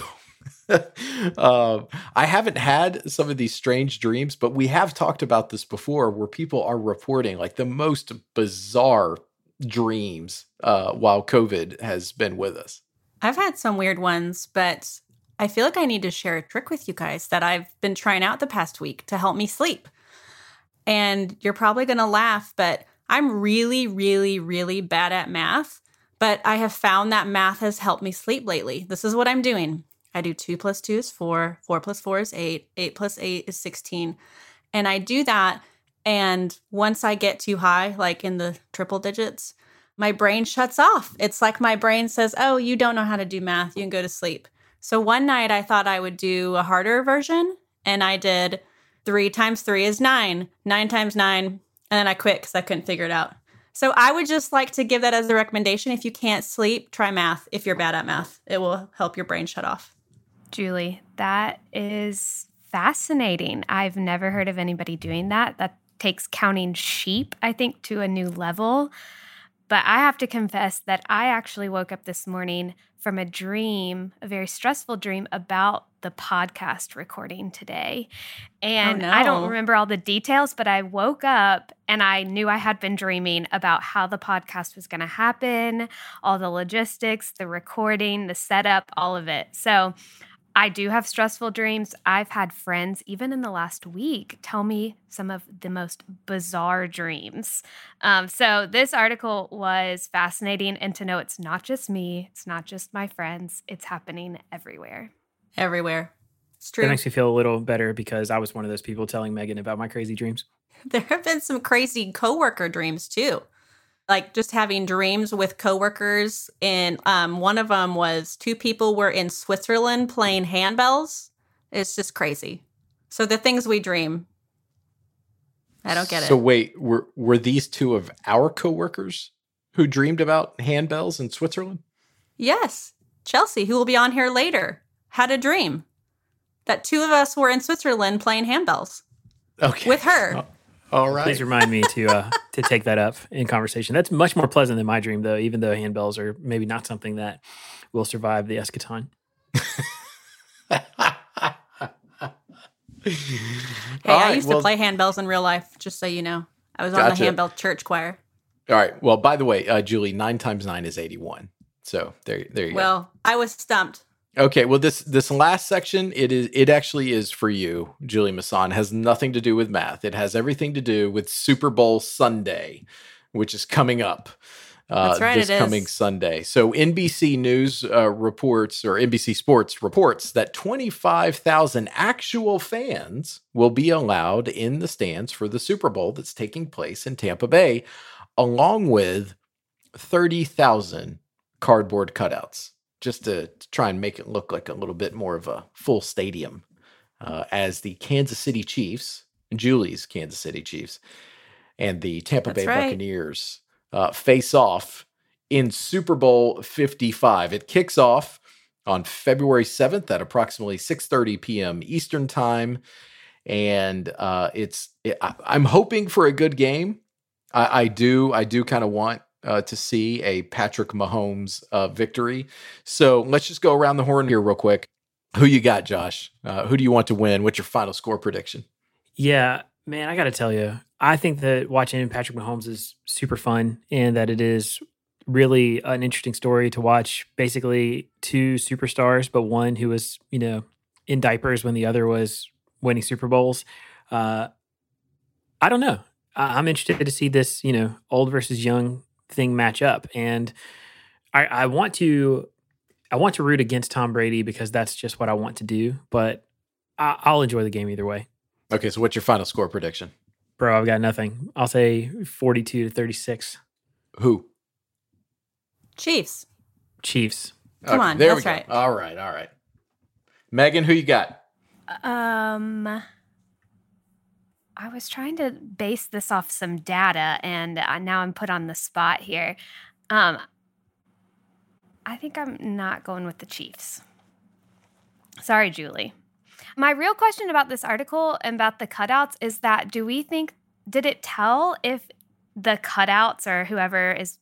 uh, I haven't had some of these strange dreams, but we have talked about this before where people are reporting like the most bizarre dreams uh, while COVID has been with us. I've had some weird ones, but I feel like I need to share a trick with you guys that I've been trying out the past week to help me sleep. And you're probably going to laugh, but I'm really, really, really bad at math. But I have found that math has helped me sleep lately. This is what I'm doing I do two plus two is four, four plus four is eight, eight plus eight is 16. And I do that. And once I get too high, like in the triple digits, my brain shuts off. It's like my brain says, Oh, you don't know how to do math. You can go to sleep. So one night I thought I would do a harder version and I did three times three is nine, nine times nine, and then I quit because I couldn't figure it out. So I would just like to give that as a recommendation. If you can't sleep, try math. If you're bad at math, it will help your brain shut off. Julie, that is fascinating. I've never heard of anybody doing that. That takes counting sheep, I think, to a new level. But I have to confess that I actually woke up this morning from a dream, a very stressful dream about the podcast recording today. Oh, and no. I don't remember all the details, but I woke up and I knew I had been dreaming about how the podcast was going to happen, all the logistics, the recording, the setup, all of it. So I do have stressful dreams. I've had friends, even in the last week, tell me some of the most bizarre dreams. Um, so, this article was fascinating, and to know it's not just me, it's not just my friends, it's happening everywhere. Everywhere. It's true. That makes me feel a little better because I was one of those people telling Megan about my crazy dreams. There have been some crazy coworker dreams too. Like just having dreams with coworkers, and um, one of them was two people were in Switzerland playing handbells. It's just crazy. So the things we dream, I don't get it. So wait, were were these two of our coworkers who dreamed about handbells in Switzerland? Yes, Chelsea, who will be on here later, had a dream that two of us were in Switzerland playing handbells Okay. with her. Oh, All right. Please remind me to uh, to take that up in conversation. That's much more pleasant than my dream, though. Even though handbells are maybe not something that will survive the eschaton. Hey, All I right, used well- to play handbells in real life, just so you know. I was on the handbell church choir. All right. Well, by the way, uh, Julie, nine times nine is eighty-one. So there, there you go. Well, I was stumped. Okay. Well, this this last section, it is it actually is for you, Julie Masson. Has nothing to do with math. It has everything to do with Super Bowl Sunday, which is coming up. Uh, That's right, this it is. coming Sunday. So NBC News uh, reports, or NBC Sports reports, that 25,000 actual fans will be allowed in the stands for the Super Bowl that's taking place in Tampa Bay, along with 30,000 cardboard cutouts, just to, to try and make it look like a little bit more of a full stadium. Uh, as the Kansas City Chiefs, Julie's Kansas City Chiefs, and the Tampa That's Bay right. Buccaneers uh, face off in Super Bowl 55. It kicks off on February 7th at approximately 6:30 p.m. Eastern Time, and uh, it's it, I, I'm hoping for a good game. I, I do I do kind of want uh, to see a Patrick Mahomes uh, victory. So let's just go around the horn here real quick. Who you got, Josh? Uh, who do you want to win? What's your final score prediction? Yeah, man, I got to tell you, I think that watching Patrick Mahomes is super fun and that it is really an interesting story to watch. Basically, two superstars, but one who was, you know, in diapers when the other was winning Super Bowls. Uh, I don't know. I- I'm interested to see this, you know, old versus young thing match up. And I, I want to. I want to root against Tom Brady because that's just what I want to do, but I, I'll enjoy the game either way. Okay, so what's your final score prediction? Bro, I've got nothing. I'll say 42 to 36. Who? Chiefs. Chiefs. Come on, there that's we go. right. All right, all right. Megan, who you got? Um, I was trying to base this off some data, and uh, now I'm put on the spot here. Um, I think I'm not going with the Chiefs. Sorry, Julie. My real question about this article and about the cutouts is that do we think did it tell if the cutouts or whoever is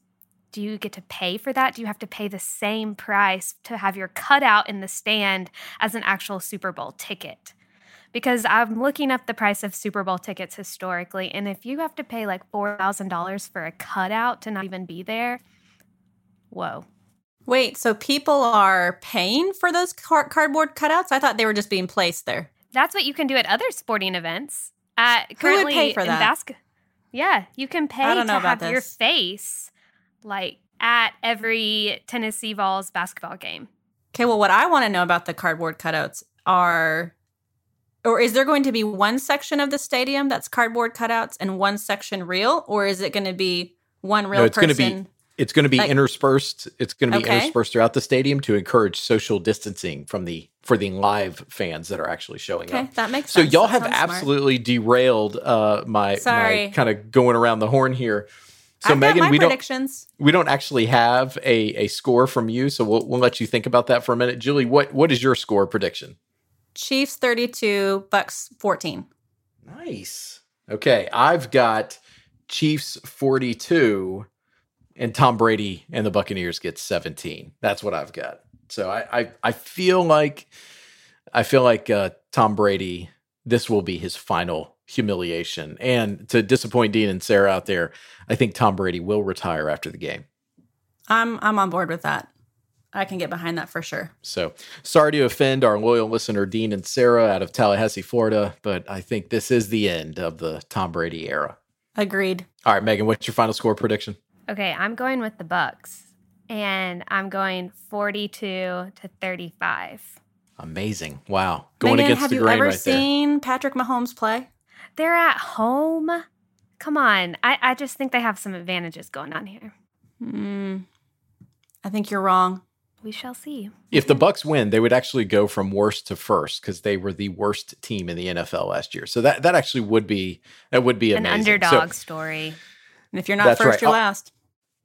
do you get to pay for that? Do you have to pay the same price to have your cutout in the stand as an actual Super Bowl ticket? Because I'm looking up the price of Super Bowl tickets historically, and if you have to pay like $4,000 for a cutout to not even be there, whoa. Wait, so people are paying for those car- cardboard cutouts? I thought they were just being placed there. That's what you can do at other sporting events. Uh, Who would currently pay for that? basket- yeah, you can pay to have your face like at every Tennessee Vols basketball game. Okay, well, what I want to know about the cardboard cutouts are, or is there going to be one section of the stadium that's cardboard cutouts and one section real, or is it going to be one real no, it's going to be it's going to be Like- interspersed. It's going to be Okay. interspersed throughout the stadium to encourage social distancing from the for the live fans that are actually showing okay, up. that makes sense. So sense. y'all That have sounds smart. absolutely derailed uh, my my Sorry. kind of going around the horn here. So I've Megan, my we don't we don't actually have a a score from you, so we'll we'll let you think about that for a minute. Julie, what what is your score prediction? Chiefs thirty-two, Bucks fourteen. Nice. Okay, I've got Chiefs 42, and Tom Brady and the Buccaneers get 17. That's what I've got. So I I, I feel like I feel like uh, Tom Brady. This will be his final humiliation, and to disappoint Dean and Sarah out there, I think Tom Brady will retire after the game. I'm I'm on board with that. I can get behind that for sure. So sorry to offend our loyal listener, Dean and Sarah out of Tallahassee, Florida, but I think this is the end of the Tom Brady era. Agreed. All right, Megan, what's your final score prediction? Okay, I'm going with the Bucks, and I'm going 42 to 35. Amazing! Wow, going Megan, against have the you grain ever right there. seen Patrick Mahomes play? They're at home. Come on, I, I just think they have some advantages going on here. Hmm. I think you're wrong. We shall see. If the Bucks win, they would actually go from worst to first because they were the worst team in the NFL last year. So that that actually would be that would be An underdog So, story. And if you're not first, right. you're Oh. last.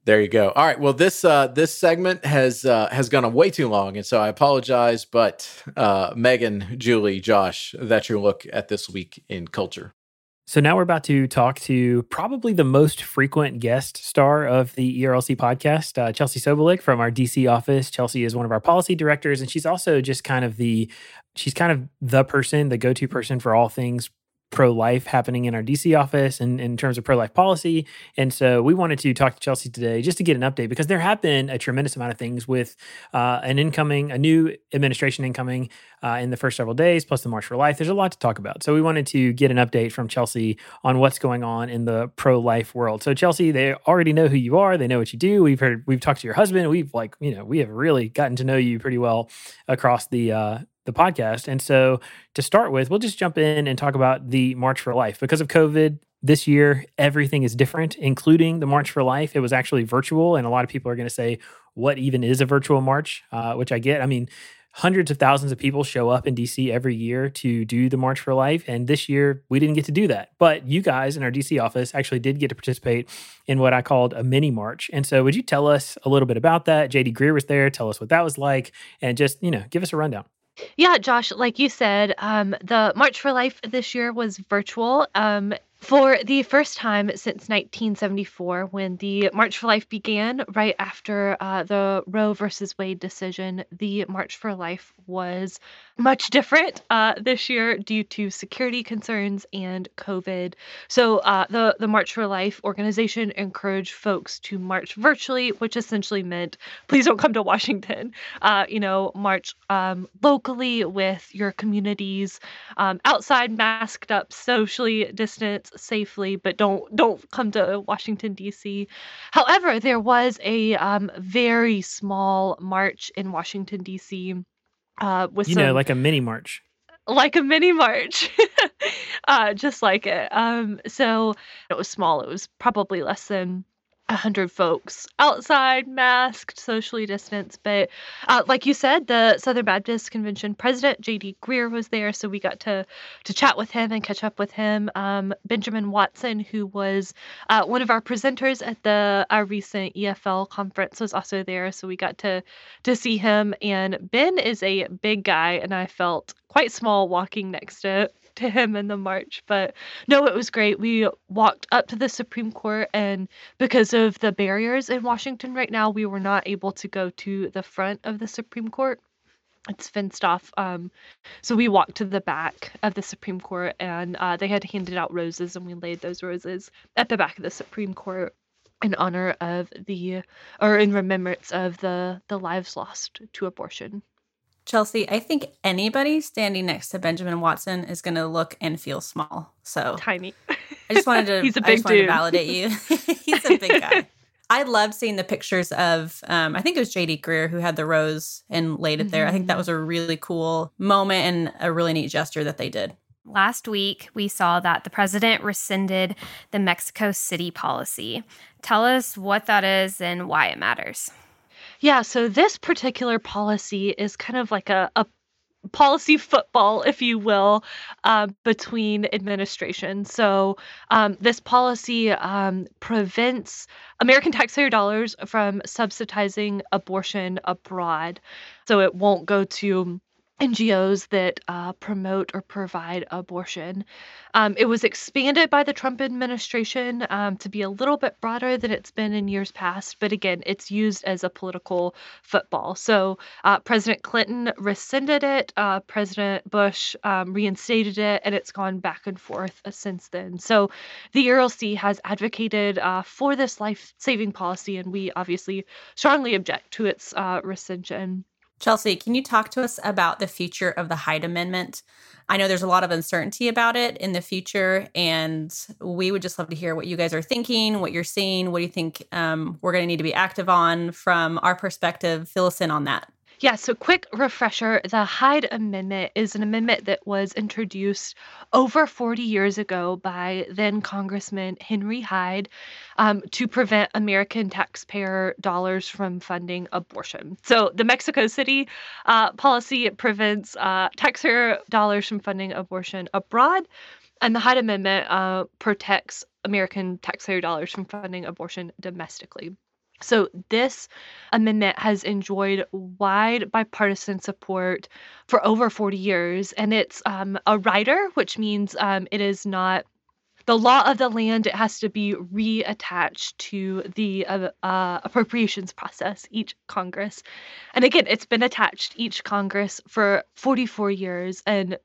There you go. All right. Well, this uh, this segment has uh, has gone on way too long, and so I apologize. But uh, Megan, Julie, Josh, that's your look at this week in culture. So now we're about to talk to probably the most frequent guest star of the ERLC podcast, uh, Chelsea Sobolik from our DC office. Chelsea is one of our policy directors, and she's also just kind of the she's kind of the person, the go-to person for all things pro-life happening in our DC office and in terms of pro-life policy. And so we wanted to talk to Chelsea today just to get an update because there have been a tremendous amount of things with uh, an incoming, a new administration incoming uh, in the first several days, plus the March for Life. There's a lot to talk about. So we wanted to get an update from Chelsea on what's going on in the pro-life world. So Chelsea, they already know who you are. They know what you do. We've heard, we've talked to your husband. We've like, you know, we have really gotten to know you pretty well across the uh, the podcast. And so to start with, we'll just jump in and talk about the March for Life because of COVID. This year, everything is different, including the March for Life. It was actually virtual, and a lot of people are going to say, "What even is a virtual march?" Uh, which I get. I mean, hundreds of thousands of people show up in DC every year to do the March for Life. And this year, we didn't get to do that. But you guys in our DC office actually did get to participate in what I called a mini march. And so, would you tell us a little bit about that? JD Greear was there. Tell us what that was like, and just, you know, give us a rundown. Yeah, Josh, like you said, um, the March for Life this year was virtual. Um, for the first time since 1974, when the March for Life began, right after uh, the Roe versus Wade decision, the March for Life was much different uh, this year due to security concerns and COVID. So uh, the the March for Life organization encouraged folks to march virtually, which essentially meant please don't come to Washington. Uh, you know, march um, locally with your communities, um, outside, masked up, socially distanced, safely, but don't don't come to Washington D.C. However, there was a um, very small march in Washington D.C. Uh, with You some know, like a mini march. like a mini march uh just like it um so it was small it was probably less than a hundred folks outside masked socially distanced but uh, like you said the southern baptist convention president jd greear was there so we got to to chat with him and catch up with him. Um, benjamin watson who was uh, one of our presenters at the our recent efl conference was also there so we got to to see him. And ben is a big guy and i felt quite small walking next to to him in the march but no it was great. We walked up to the supreme court and because of the barriers in washington right now we were not able to go to the front of the supreme court. It's fenced off um so we walked to the back of the supreme court and uh, they had handed out roses and we laid those roses at the back of the supreme court in honor of the or in remembrance of the the lives lost to abortion Chelsea, I think anybody standing next to Benjamin Watson is going to look and feel small. So tiny I just wanted to, He's a I big just wanted to dude. validate you. He's a big guy. I love seeing the pictures of, um, I think it was JD Greear who had the rose and laid it there. I think that Mhm. was a really cool moment and a really neat gesture that they did. Last week, we saw that the president rescinded the Mexico City policy. Tell us what that is and why it matters. Yeah, so this particular policy is kind of like a, a policy football, if you will, uh, between administrations. So um, this policy um, prevents American taxpayer dollars from subsidizing abortion abroad. So it won't go to NGOs that uh, promote or provide abortion. Um, it was expanded by the Trump administration um, to be a little bit broader than it's been in years past, but again, it's used as a political football. So uh, President Clinton rescinded it, uh, President Bush um, reinstated it, and it's gone back and forth uh, since then. So the ERLC has advocated uh, for this life saving policy, and we obviously strongly object to its uh, rescission. Chelsea, can you talk to us about the future of the Hyde Amendment? I know there's a lot of uncertainty about it in the future, and we would just love to hear what you guys are thinking, what you're seeing. What do you think um, we're going to need to be active on from our perspective? Fill us in on that. Yeah, so quick refresher the Hyde Amendment is an amendment that was introduced over 40 years ago by then Congressman Henry Hyde um, to prevent American taxpayer dollars from funding abortion. So the Mexico City uh, policy prevents uh, taxpayer dollars from funding abortion abroad. And the Hyde Amendment uh, protects American taxpayer dollars from funding abortion domestically. So, this amendment has enjoyed wide bipartisan support for over 40 years, and it's um, a rider, which means um, it is not the law of the land. It has to be reattached to the uh, uh, appropriations process each Congress. And again, it's been attached each Congress for 44 years and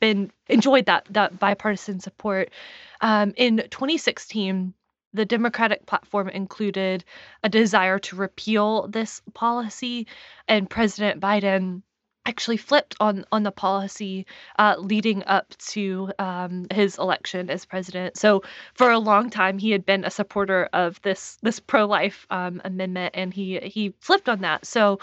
been enjoyed that that bipartisan support. Um, in 2016 the Democratic platform included a desire to repeal this policy, and President Biden actually flipped on on the policy uh, leading up to um, his election as president. So for a long time, he had been a supporter of this this pro life um, amendment, and he he flipped on that. So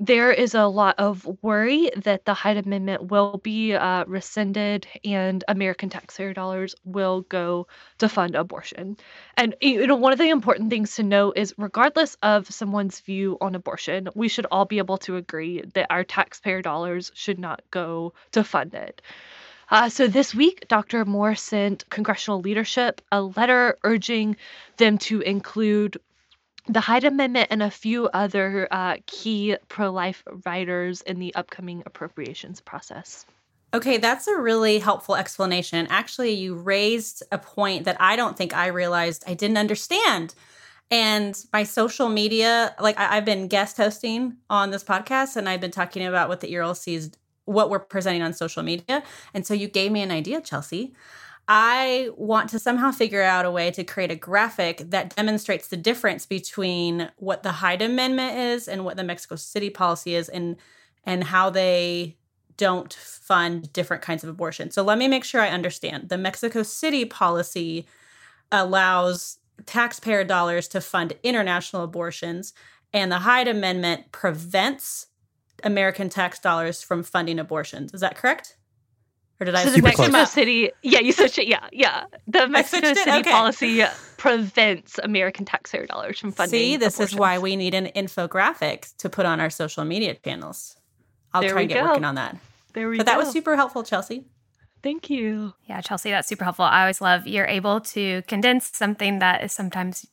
there is a lot of worry that the Hyde Amendment will be uh, rescinded, and American taxpayer dollars will go to fund abortion. And you know, one of the important things to know is, regardless of someone's view on abortion, we should all be able to agree that our taxpayer dollars should not go to fund it. Uh, so this week, Dr. Moore sent congressional leadership a letter urging them to include the Hyde Amendment and a few other uh, key pro life riders in the upcoming appropriations process. Okay, that's a really helpful explanation. Actually, you raised a point that I don't think I realized I didn't understand. And my social media, like I, have been guest hosting on this podcast and I've been talking about what the ERLC is, what we're presenting on social media. And so you gave me an idea, Chelsea. I want to somehow figure out a way to create a graphic that demonstrates the difference between what the Hyde Amendment is and what the Mexico City policy is and and how they don't fund different kinds of abortion. So let me make sure I understand. The Mexico City policy allows taxpayer dollars to fund international abortions, and the Hyde Amendment prevents American tax dollars from funding abortions. Is that correct? Or did I? So the Mexico City, yeah, you switched it. Yeah, yeah. The Mexico City okay. policy uh, prevents American taxpayer dollars from funding. See, this abortions. is why we need an infographic to put on our social media channels. I'll there try and get go. working on that. There we but go. that was super helpful, Chelsea. Thank you. Yeah, Chelsea, that's super helpful. I always love you're able to condense something that is sometimes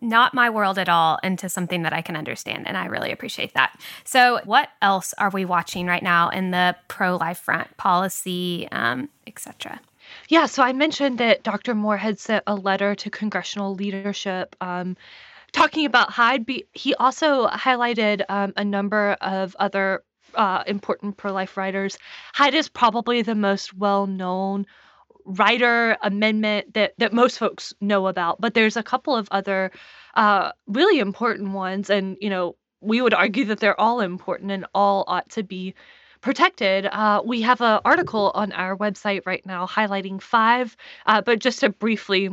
not my world at all into something that I can understand. And I really appreciate that. So, what else are we watching right now in the pro life front, policy, um, etc.? Yeah, so I mentioned that Dr. Moore had sent a letter to congressional leadership um, talking about Hyde. He also highlighted um, a number of other uh, important pro life riders. Hyde is probably the most well known rider amendment that, that most folks know about, but there's a couple of other uh, really important ones. And, you know, we would argue that they're all important and all ought to be protected. Uh, we have an article on our website right now highlighting five, uh, but just to briefly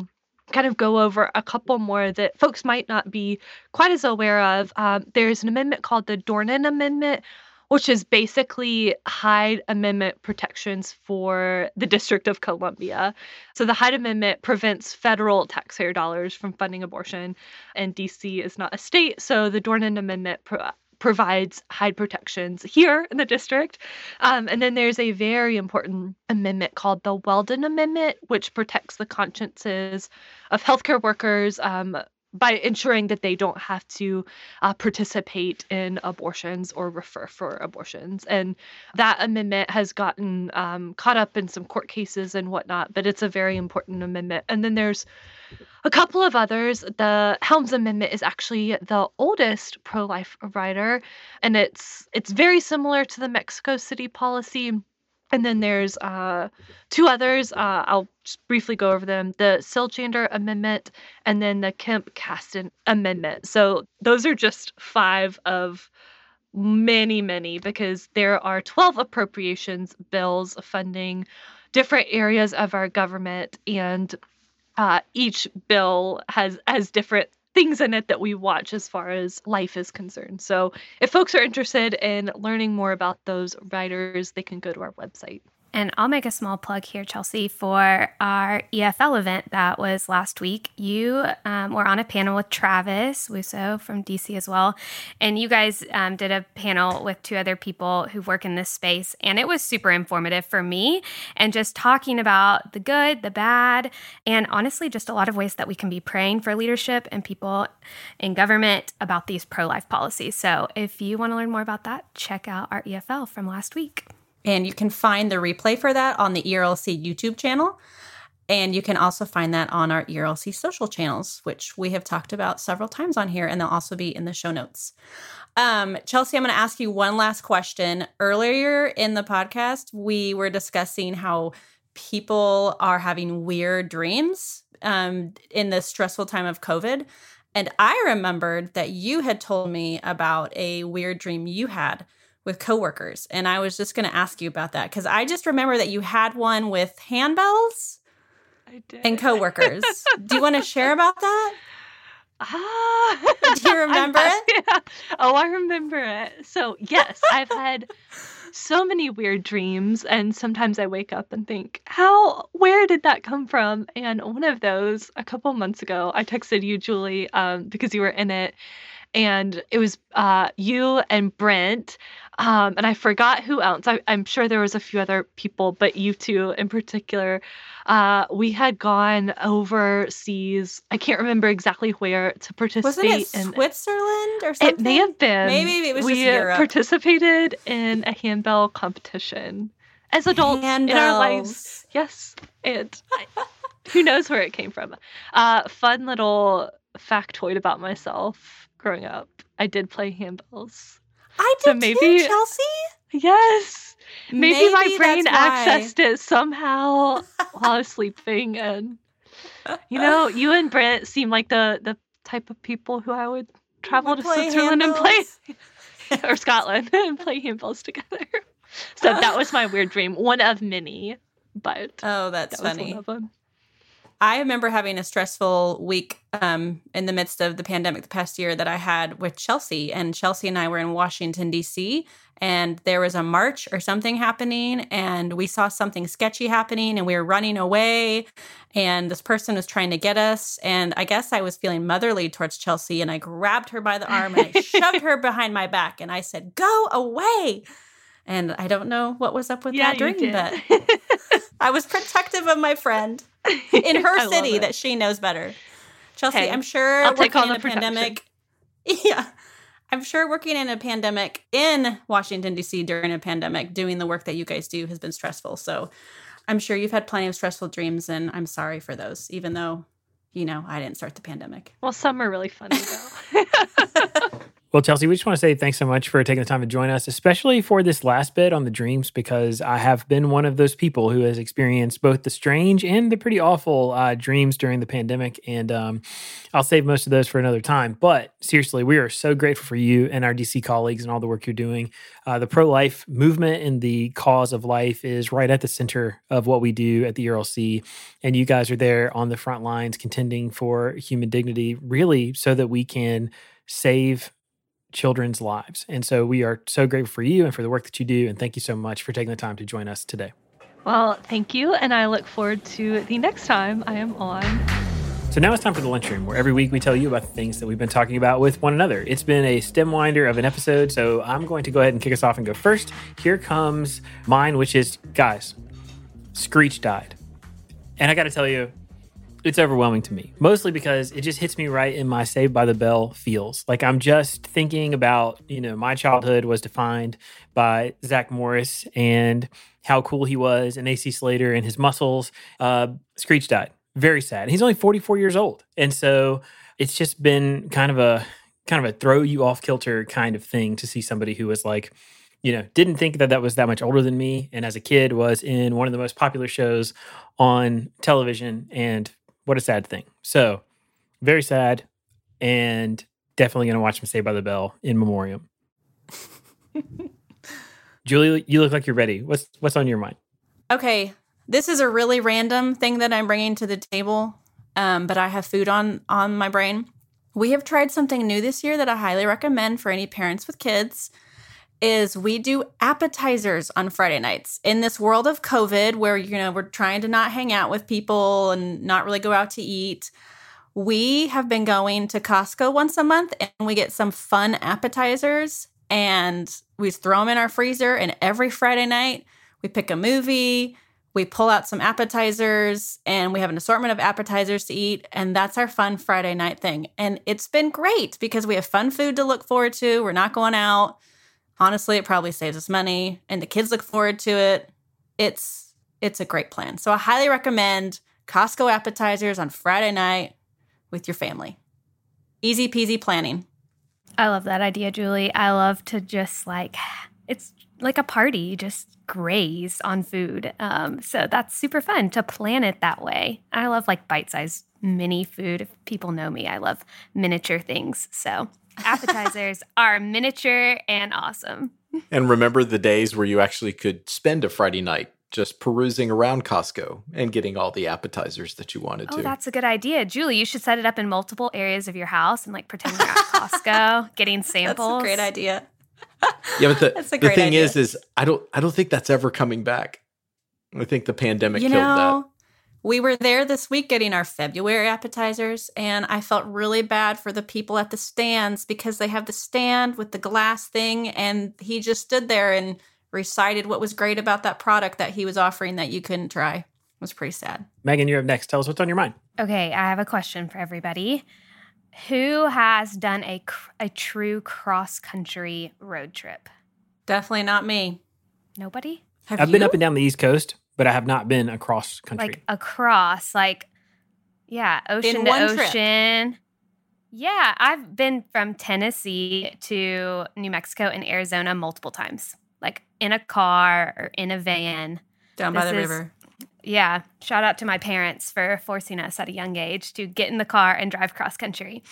kind of go over a couple more that folks might not be quite as aware of. Um, there's an amendment called the Dornan Amendment, which is basically Hyde Amendment protections for the District of Columbia. So the Hyde Amendment prevents federal taxpayer dollars from funding abortion, and DC is not a state, so the Dornan Amendment pro- provides Hyde protections here in the district. Um, and then there's a very important amendment called the Weldon Amendment, which protects the consciences of healthcare workers um, by ensuring that they don't have to uh, participate in abortions or refer for abortions. And that amendment has gotten um, caught up in some court cases and whatnot, but it's a very important amendment. And then there's a couple of others. The Helms Amendment is actually the oldest pro-life rider, and it's it's very similar to the Mexico City policy and then there's uh, two others. Uh, I'll just briefly go over them the Siljander Amendment and then the Kemp Kasten Amendment. So those are just five of many, many, because there are 12 appropriations bills funding different areas of our government. And uh, each bill has has different things in it that we watch as far as life is concerned. So if folks are interested in learning more about those riders, they can go to our website. And I'll make a small plug here, Chelsea, for our EFL event that was last week. You um, were on a panel with Travis Wussow from DC as well. And you guys um, did a panel with two other people who work in this space. And it was super informative for me and just talking about the good, the bad, and honestly, just a lot of ways that we can be praying for leadership and people in government about these pro life policies. So if you want to learn more about that, check out our EFL from last week. And you can find the replay for that on the ERLC YouTube channel. And you can also find that on our ERLC social channels, which we have talked about several times on here, and they'll also be in the show notes. Um, Chelsea, I'm going to ask you one last question. Earlier in the podcast, we were discussing how people are having weird dreams um, in this stressful time of COVID. And I remembered that you had told me about a weird dream you had with coworkers. And I was just going to ask you about that because I just remember that you had one with handbells and coworkers. Do you want to share about that? Ah, do you remember it? Yeah. Oh, I remember it. So, yes, I've had so many weird dreams, and sometimes I wake up and think, "How? Where did that come from?" And one of those, a couple months ago, I texted you, Julie, um, because you were in it, and it was uh, you and Brent um, and I forgot who else. I, am sure there was a few other people, but you two in particular. Uh, we had gone overseas. I can't remember exactly where to participate. Wasn't it in Switzerland or something? It may have been. Maybe it was we participated in a handbell competition as adults Handbells. in our lives. Yes, and who knows where it came from? Uh, fun little factoid about myself growing up. I did play handbells. I did so maybe, too, Chelsea. Yes. Maybe, maybe my brain accessed it somehow while I was sleeping and you know, you and Brent seem like the the type of people who I would travel to Switzerland and play or Scotland and play handballs together. So that was my weird dream. One of many, but Oh, that's that funny. I remember having a stressful week um, in the midst of the pandemic the past year that I had with Chelsea. And Chelsea and I were in Washington, D.C., and there was a march or something happening. And we saw something sketchy happening, and we were running away. And this person was trying to get us. And I guess I was feeling motherly towards Chelsea. And I grabbed her by the arm and I shoved her behind my back. And I said, Go away. And I don't know what was up with yeah, that dream, but I was protective of my friend in her city that she knows better. Chelsea, hey, I'm sure I'll take all the pandemic. Yeah. I'm sure working in a pandemic in Washington D.C. during a pandemic, doing the work that you guys do has been stressful. So I'm sure you've had plenty of stressful dreams, and I'm sorry for those, even though, you know, I didn't start the pandemic. Well, some are really funny though. Well, Chelsea, we just want to say thanks so much for taking the time to join us, especially for this last bit on the dreams, because I have been one of those people who has experienced both the strange and the pretty awful uh, dreams during the pandemic. And um, I'll save most of those for another time. But seriously, we are so grateful for you and our DC colleagues and all the work you're doing. Uh, the pro life movement and the cause of life is right at the center of what we do at the ERLC. And you guys are there on the front lines contending for human dignity, really, so that we can save children's lives. And so we are so grateful for you and for the work that you do. And thank you so much for taking the time to join us today. Well, thank you. And I look forward to the next time I am on. So now it's time for the lunchroom, where every week we tell you about the things that we've been talking about with one another. It's been a stem winder of an episode, so I'm going to go ahead and kick us off and go first. Here comes mine, which is guys, Screech died. And I got to tell you, It's overwhelming to me, mostly because it just hits me right in my Saved by the Bell feels. Like I'm just thinking about, you know, my childhood was defined by Zach Morris and how cool he was, and AC Slater and his muscles. Uh, Screech died. Very sad. He's only 44 years old, and so it's just been kind of a kind of a throw you off kilter kind of thing to see somebody who was like you know, didn't think that that was that much older than me. And as a kid, was in one of the most popular shows on television. And what a sad thing. So, very sad. And definitely going to watch him Saved by the Bell in memoriam. Julie, you look like you're ready. What's what's on your mind? Okay, this is a really random thing that I'm bringing to the table, um, but I have food on on my brain. We have tried something new this year that I highly recommend for any parents with kids is we do appetizers on Friday nights. In this world of COVID where you know we're trying to not hang out with people and not really go out to eat, we have been going to Costco once a month and we get some fun appetizers and we throw them in our freezer and every Friday night we pick a movie, we pull out some appetizers and we have an assortment of appetizers to eat and that's our fun Friday night thing. And it's been great because we have fun food to look forward to. We're not going out honestly it probably saves us money and the kids look forward to it it's it's a great plan so i highly recommend costco appetizers on friday night with your family easy peasy planning I love that idea, Julie. I love to just like it's like a party, just graze on food. Um, so that's super fun to plan it that way. I love like bite-sized mini food. If people know me, I love miniature things. So appetizers are miniature and awesome. And remember the days where you actually could spend a Friday night just perusing around Costco and getting all the appetizers that you wanted to. oh, to. that's a good idea. Julie, you should set it up in multiple areas of your house and like pretend you're at Costco getting samples. That's a great idea. yeah, but the, That's a the thing idea. is, is I don't I don't think that's ever coming back. I think the pandemic you killed know, we were there this week getting our February appetizers, and I felt really bad for the people at the stands because they have the stand with the glass thing, and he just stood there and recited what was great about that product that he was offering that you couldn't try. It was pretty sad. Megan, you're up next. Tell us what's on your mind. Okay, I have a question for everybody. Who has done a a true cross country road trip? Definitely not me. Nobody? Have I've been up and down the East Coast, but I have not been across country. Like across, like yeah, ocean In to one trip. ocean. Yeah, I've been from Tennessee to New Mexico and Arizona multiple times, like in a car or in a van. down by the is- river. Yeah, shout out to my parents for forcing us at a young age to get in the car and drive cross country.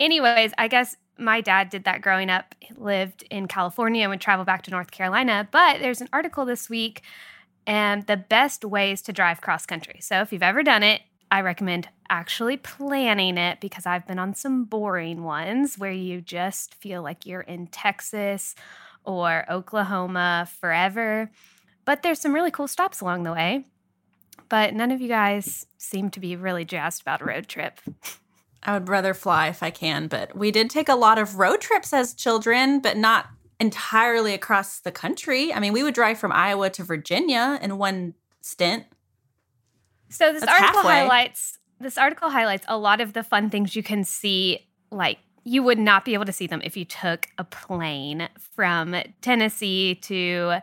Anyways, I guess my dad did that growing up, He lived in California and would travel back to North Carolina. But there's an article this week and the best ways to drive cross country. So if you've ever done it, I recommend actually planning it because I've been on some boring ones where you just feel like you're in Texas or Oklahoma forever. But there's some really cool stops along the way. But none of you guys seem to be really jazzed about a road trip. I would rather fly if I can, but we did take a lot of road trips as children, but not entirely across the country. I mean, we would drive from Iowa to Virginia in one stint. So this That's article halfway. highlights this article highlights a lot of the fun things you can see like you would not be able to see them if you took a plane from Tennessee to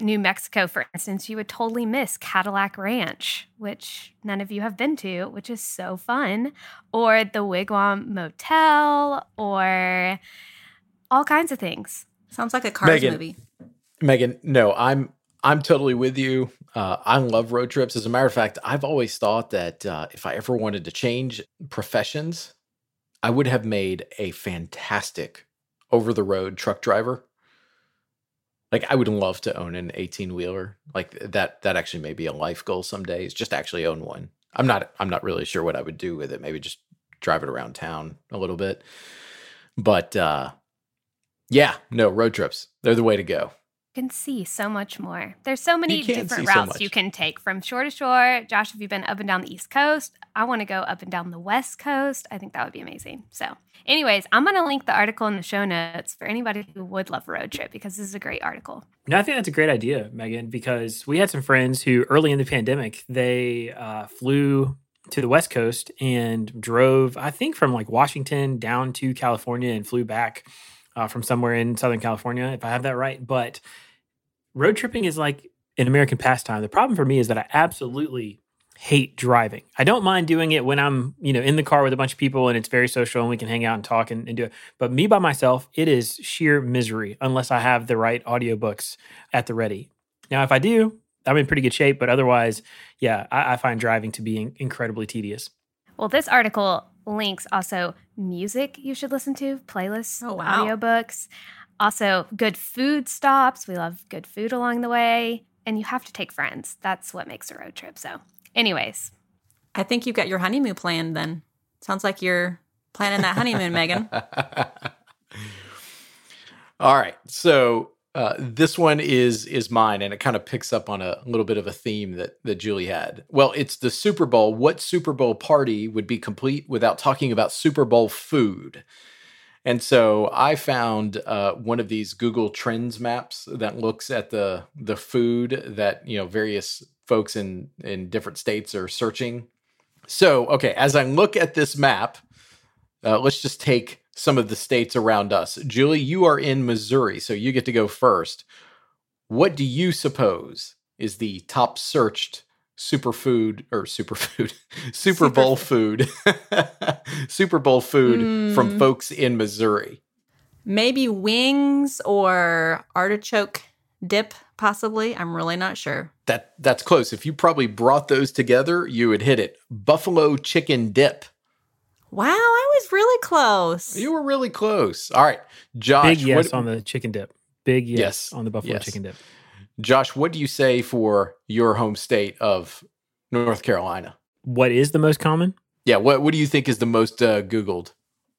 New Mexico, for instance, you would totally miss Cadillac Ranch, which none of you have been to, which is so fun, or the Wigwam Motel, or all kinds of things. Sounds like a Cars Megan. movie. Megan, no, I'm I'm totally with you. Uh, I love road trips. As a matter of fact, I've always thought that uh, if I ever wanted to change professions, I would have made a fantastic over the road truck driver. Like I would love to own an 18 wheeler. Like that that actually may be a life goal someday. Is just actually own one. I'm not I'm not really sure what I would do with it. Maybe just drive it around town a little bit. But uh yeah, no, road trips. They're the way to go. You can see so much more. There's so many different see so routes you can take from shore to shore. Josh, have you been up and down the East Coast? I want to go up and down the West Coast. I think that would be amazing. So, anyways, I'm going to link the article in the show notes for anybody who would love a road trip because this is a great article. No, I think that's a great idea, Megan, because we had some friends who early in the pandemic, they uh, flew to the West Coast and drove, I think, from like Washington down to California and flew back uh, from somewhere in Southern California, if I have that right. But road tripping is like an American pastime. The problem for me is that I absolutely hate driving. I don't mind doing it when I'm, you know, in the car with a bunch of people and it's very social and we can hang out and talk and, and do it. But me by myself, it is sheer misery unless I have the right audiobooks at the ready. Now, if I do, I'm in pretty good shape. But otherwise, yeah, I, I find driving to be in- incredibly tedious. Well, this article links also music you should listen to, playlists, Oh, wow. audiobooks, also good food stops. We love good food along the way. And you have to take friends. That's what makes a road trip. So, anyways, I think you've got your honeymoon planned then. Sounds like you're planning that honeymoon, Megan. All right. So uh, this one is is mine, and it kind of picks up on a little bit of a theme that that Julie had. Well, it's the Super Bowl. What Super Bowl party would be complete without talking about Super Bowl food? And so I found uh, one of these Google Trends maps that looks at the the food that you know various folks in in different states are searching. So okay, as I look at this map, uh, let's just take some of the states around us. Julie, you are in Missouri, so you get to go first. What do you suppose is the top searched superfood or superfood Super Bowl food Super Bowl food from Hmm. folks in Missouri? Maybe wings or artichoke dip, possibly. I'm really not sure. That that's close. If you probably brought those together, you would hit it. Buffalo chicken dip. Wow, I was really close. You were really close. All right, Josh. Big yes what- on the chicken dip. Big yes, Yes, on the buffalo yes. chicken dip. Josh, what do you say for your home state of North Carolina? What is the most common? Yeah, what what do you think is the most uh, Googled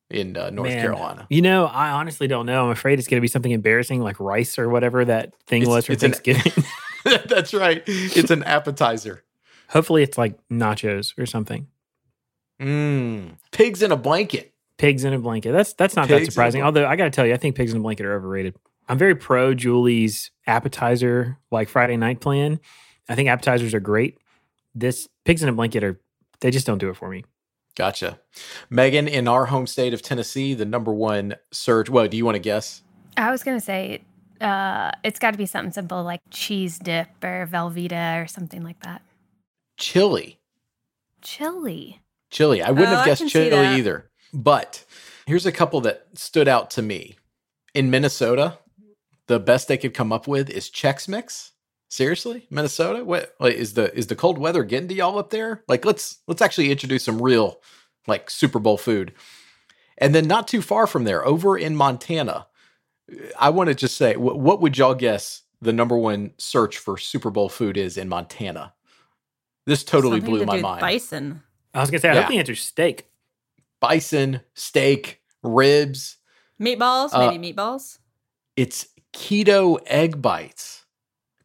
in uh, North Man, Carolina? You know, I honestly don't know. I'm afraid it's going to be something embarrassing like rice or whatever that thing It's- was for it's an- Thanksgiving. That's right. It's an appetizer. Hopefully, it's like nachos or something. Mm. Pigs in a blanket. Pigs in a blanket. That's that's not Pigs that surprising. Although I got to tell you, I think pigs in a blanket are overrated. I'm very pro Julie's appetizer like Friday night plan. I think appetizers are great. This pigs in a blanket are they just don't do it for me. Gotcha. Megan, in our home state of Tennessee, the number one search. Well, do you want to guess? I was going to say uh, it's got to be something simple like cheese dip or Velveeta or something like that. Chili. Chili. Chili. I wouldn't Oh, have guessed chili either. But here's a couple that stood out to me. In Minnesota, the best they could come up with is Chex Mix. Seriously, Minnesota? What like, is the is the cold weather getting to y'all up there? Like, let's let's actually introduce some real like Super Bowl food. And then not too far from there, over in Montana, I want to just say, wh- what would y'all guess the number one search for Super Bowl food is in Montana? This totally Something blew to my mind. Bison. I was gonna say I Yeah. hope the answer's steak. bison, steak, ribs. Meatballs, Uh, maybe meatballs. It's keto egg bites.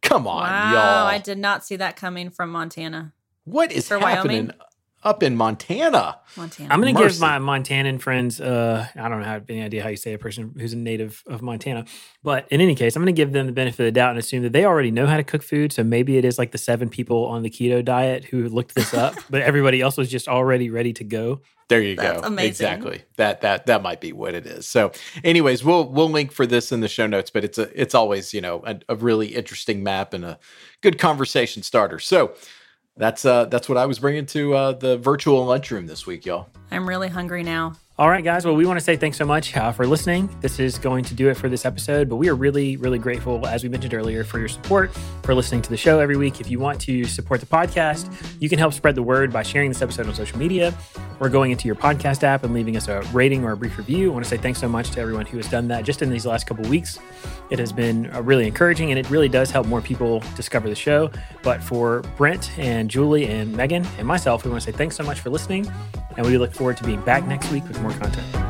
Come on, wow, y'all. I did not see that coming from Montana. what is For happening Wyoming? Up in Montana? Montana. I'm gonna give my Montanan friends. Uh, I don't have any idea how you say a person who's a native of Montana, but in any case, I'm gonna give them the benefit of the doubt and assume that they already know how to cook food. So maybe it is like the seven people on the keto diet who looked this up, but everybody else was just already ready to go. There you That's go. amazing. Exactly. That that that might be what it is. So, anyways, we'll we'll link for this in the show notes. But it's a it's always you know a, a really interesting map and a good conversation starter. So that's uh that's what I was bringing to uh, the virtual lunchroom this week, y'all. I'm really hungry now. All right, guys. Well, we want to say thanks so much uh, for listening. This is going to do it for this episode, but we are really, really grateful, as we mentioned earlier, for your support, for listening to the show every week. If you want to support the podcast, you can help spread the word by sharing this episode on social media or going into your podcast app and leaving us a rating or a brief review. I want to say thanks so much to everyone who has done that just in these last couple weeks. It has been uh, really encouraging and it really does help more people discover the show. But for Brent and Julie and Megan and myself, we want to say thanks so much for listening. And we look forward to being back next week with more content.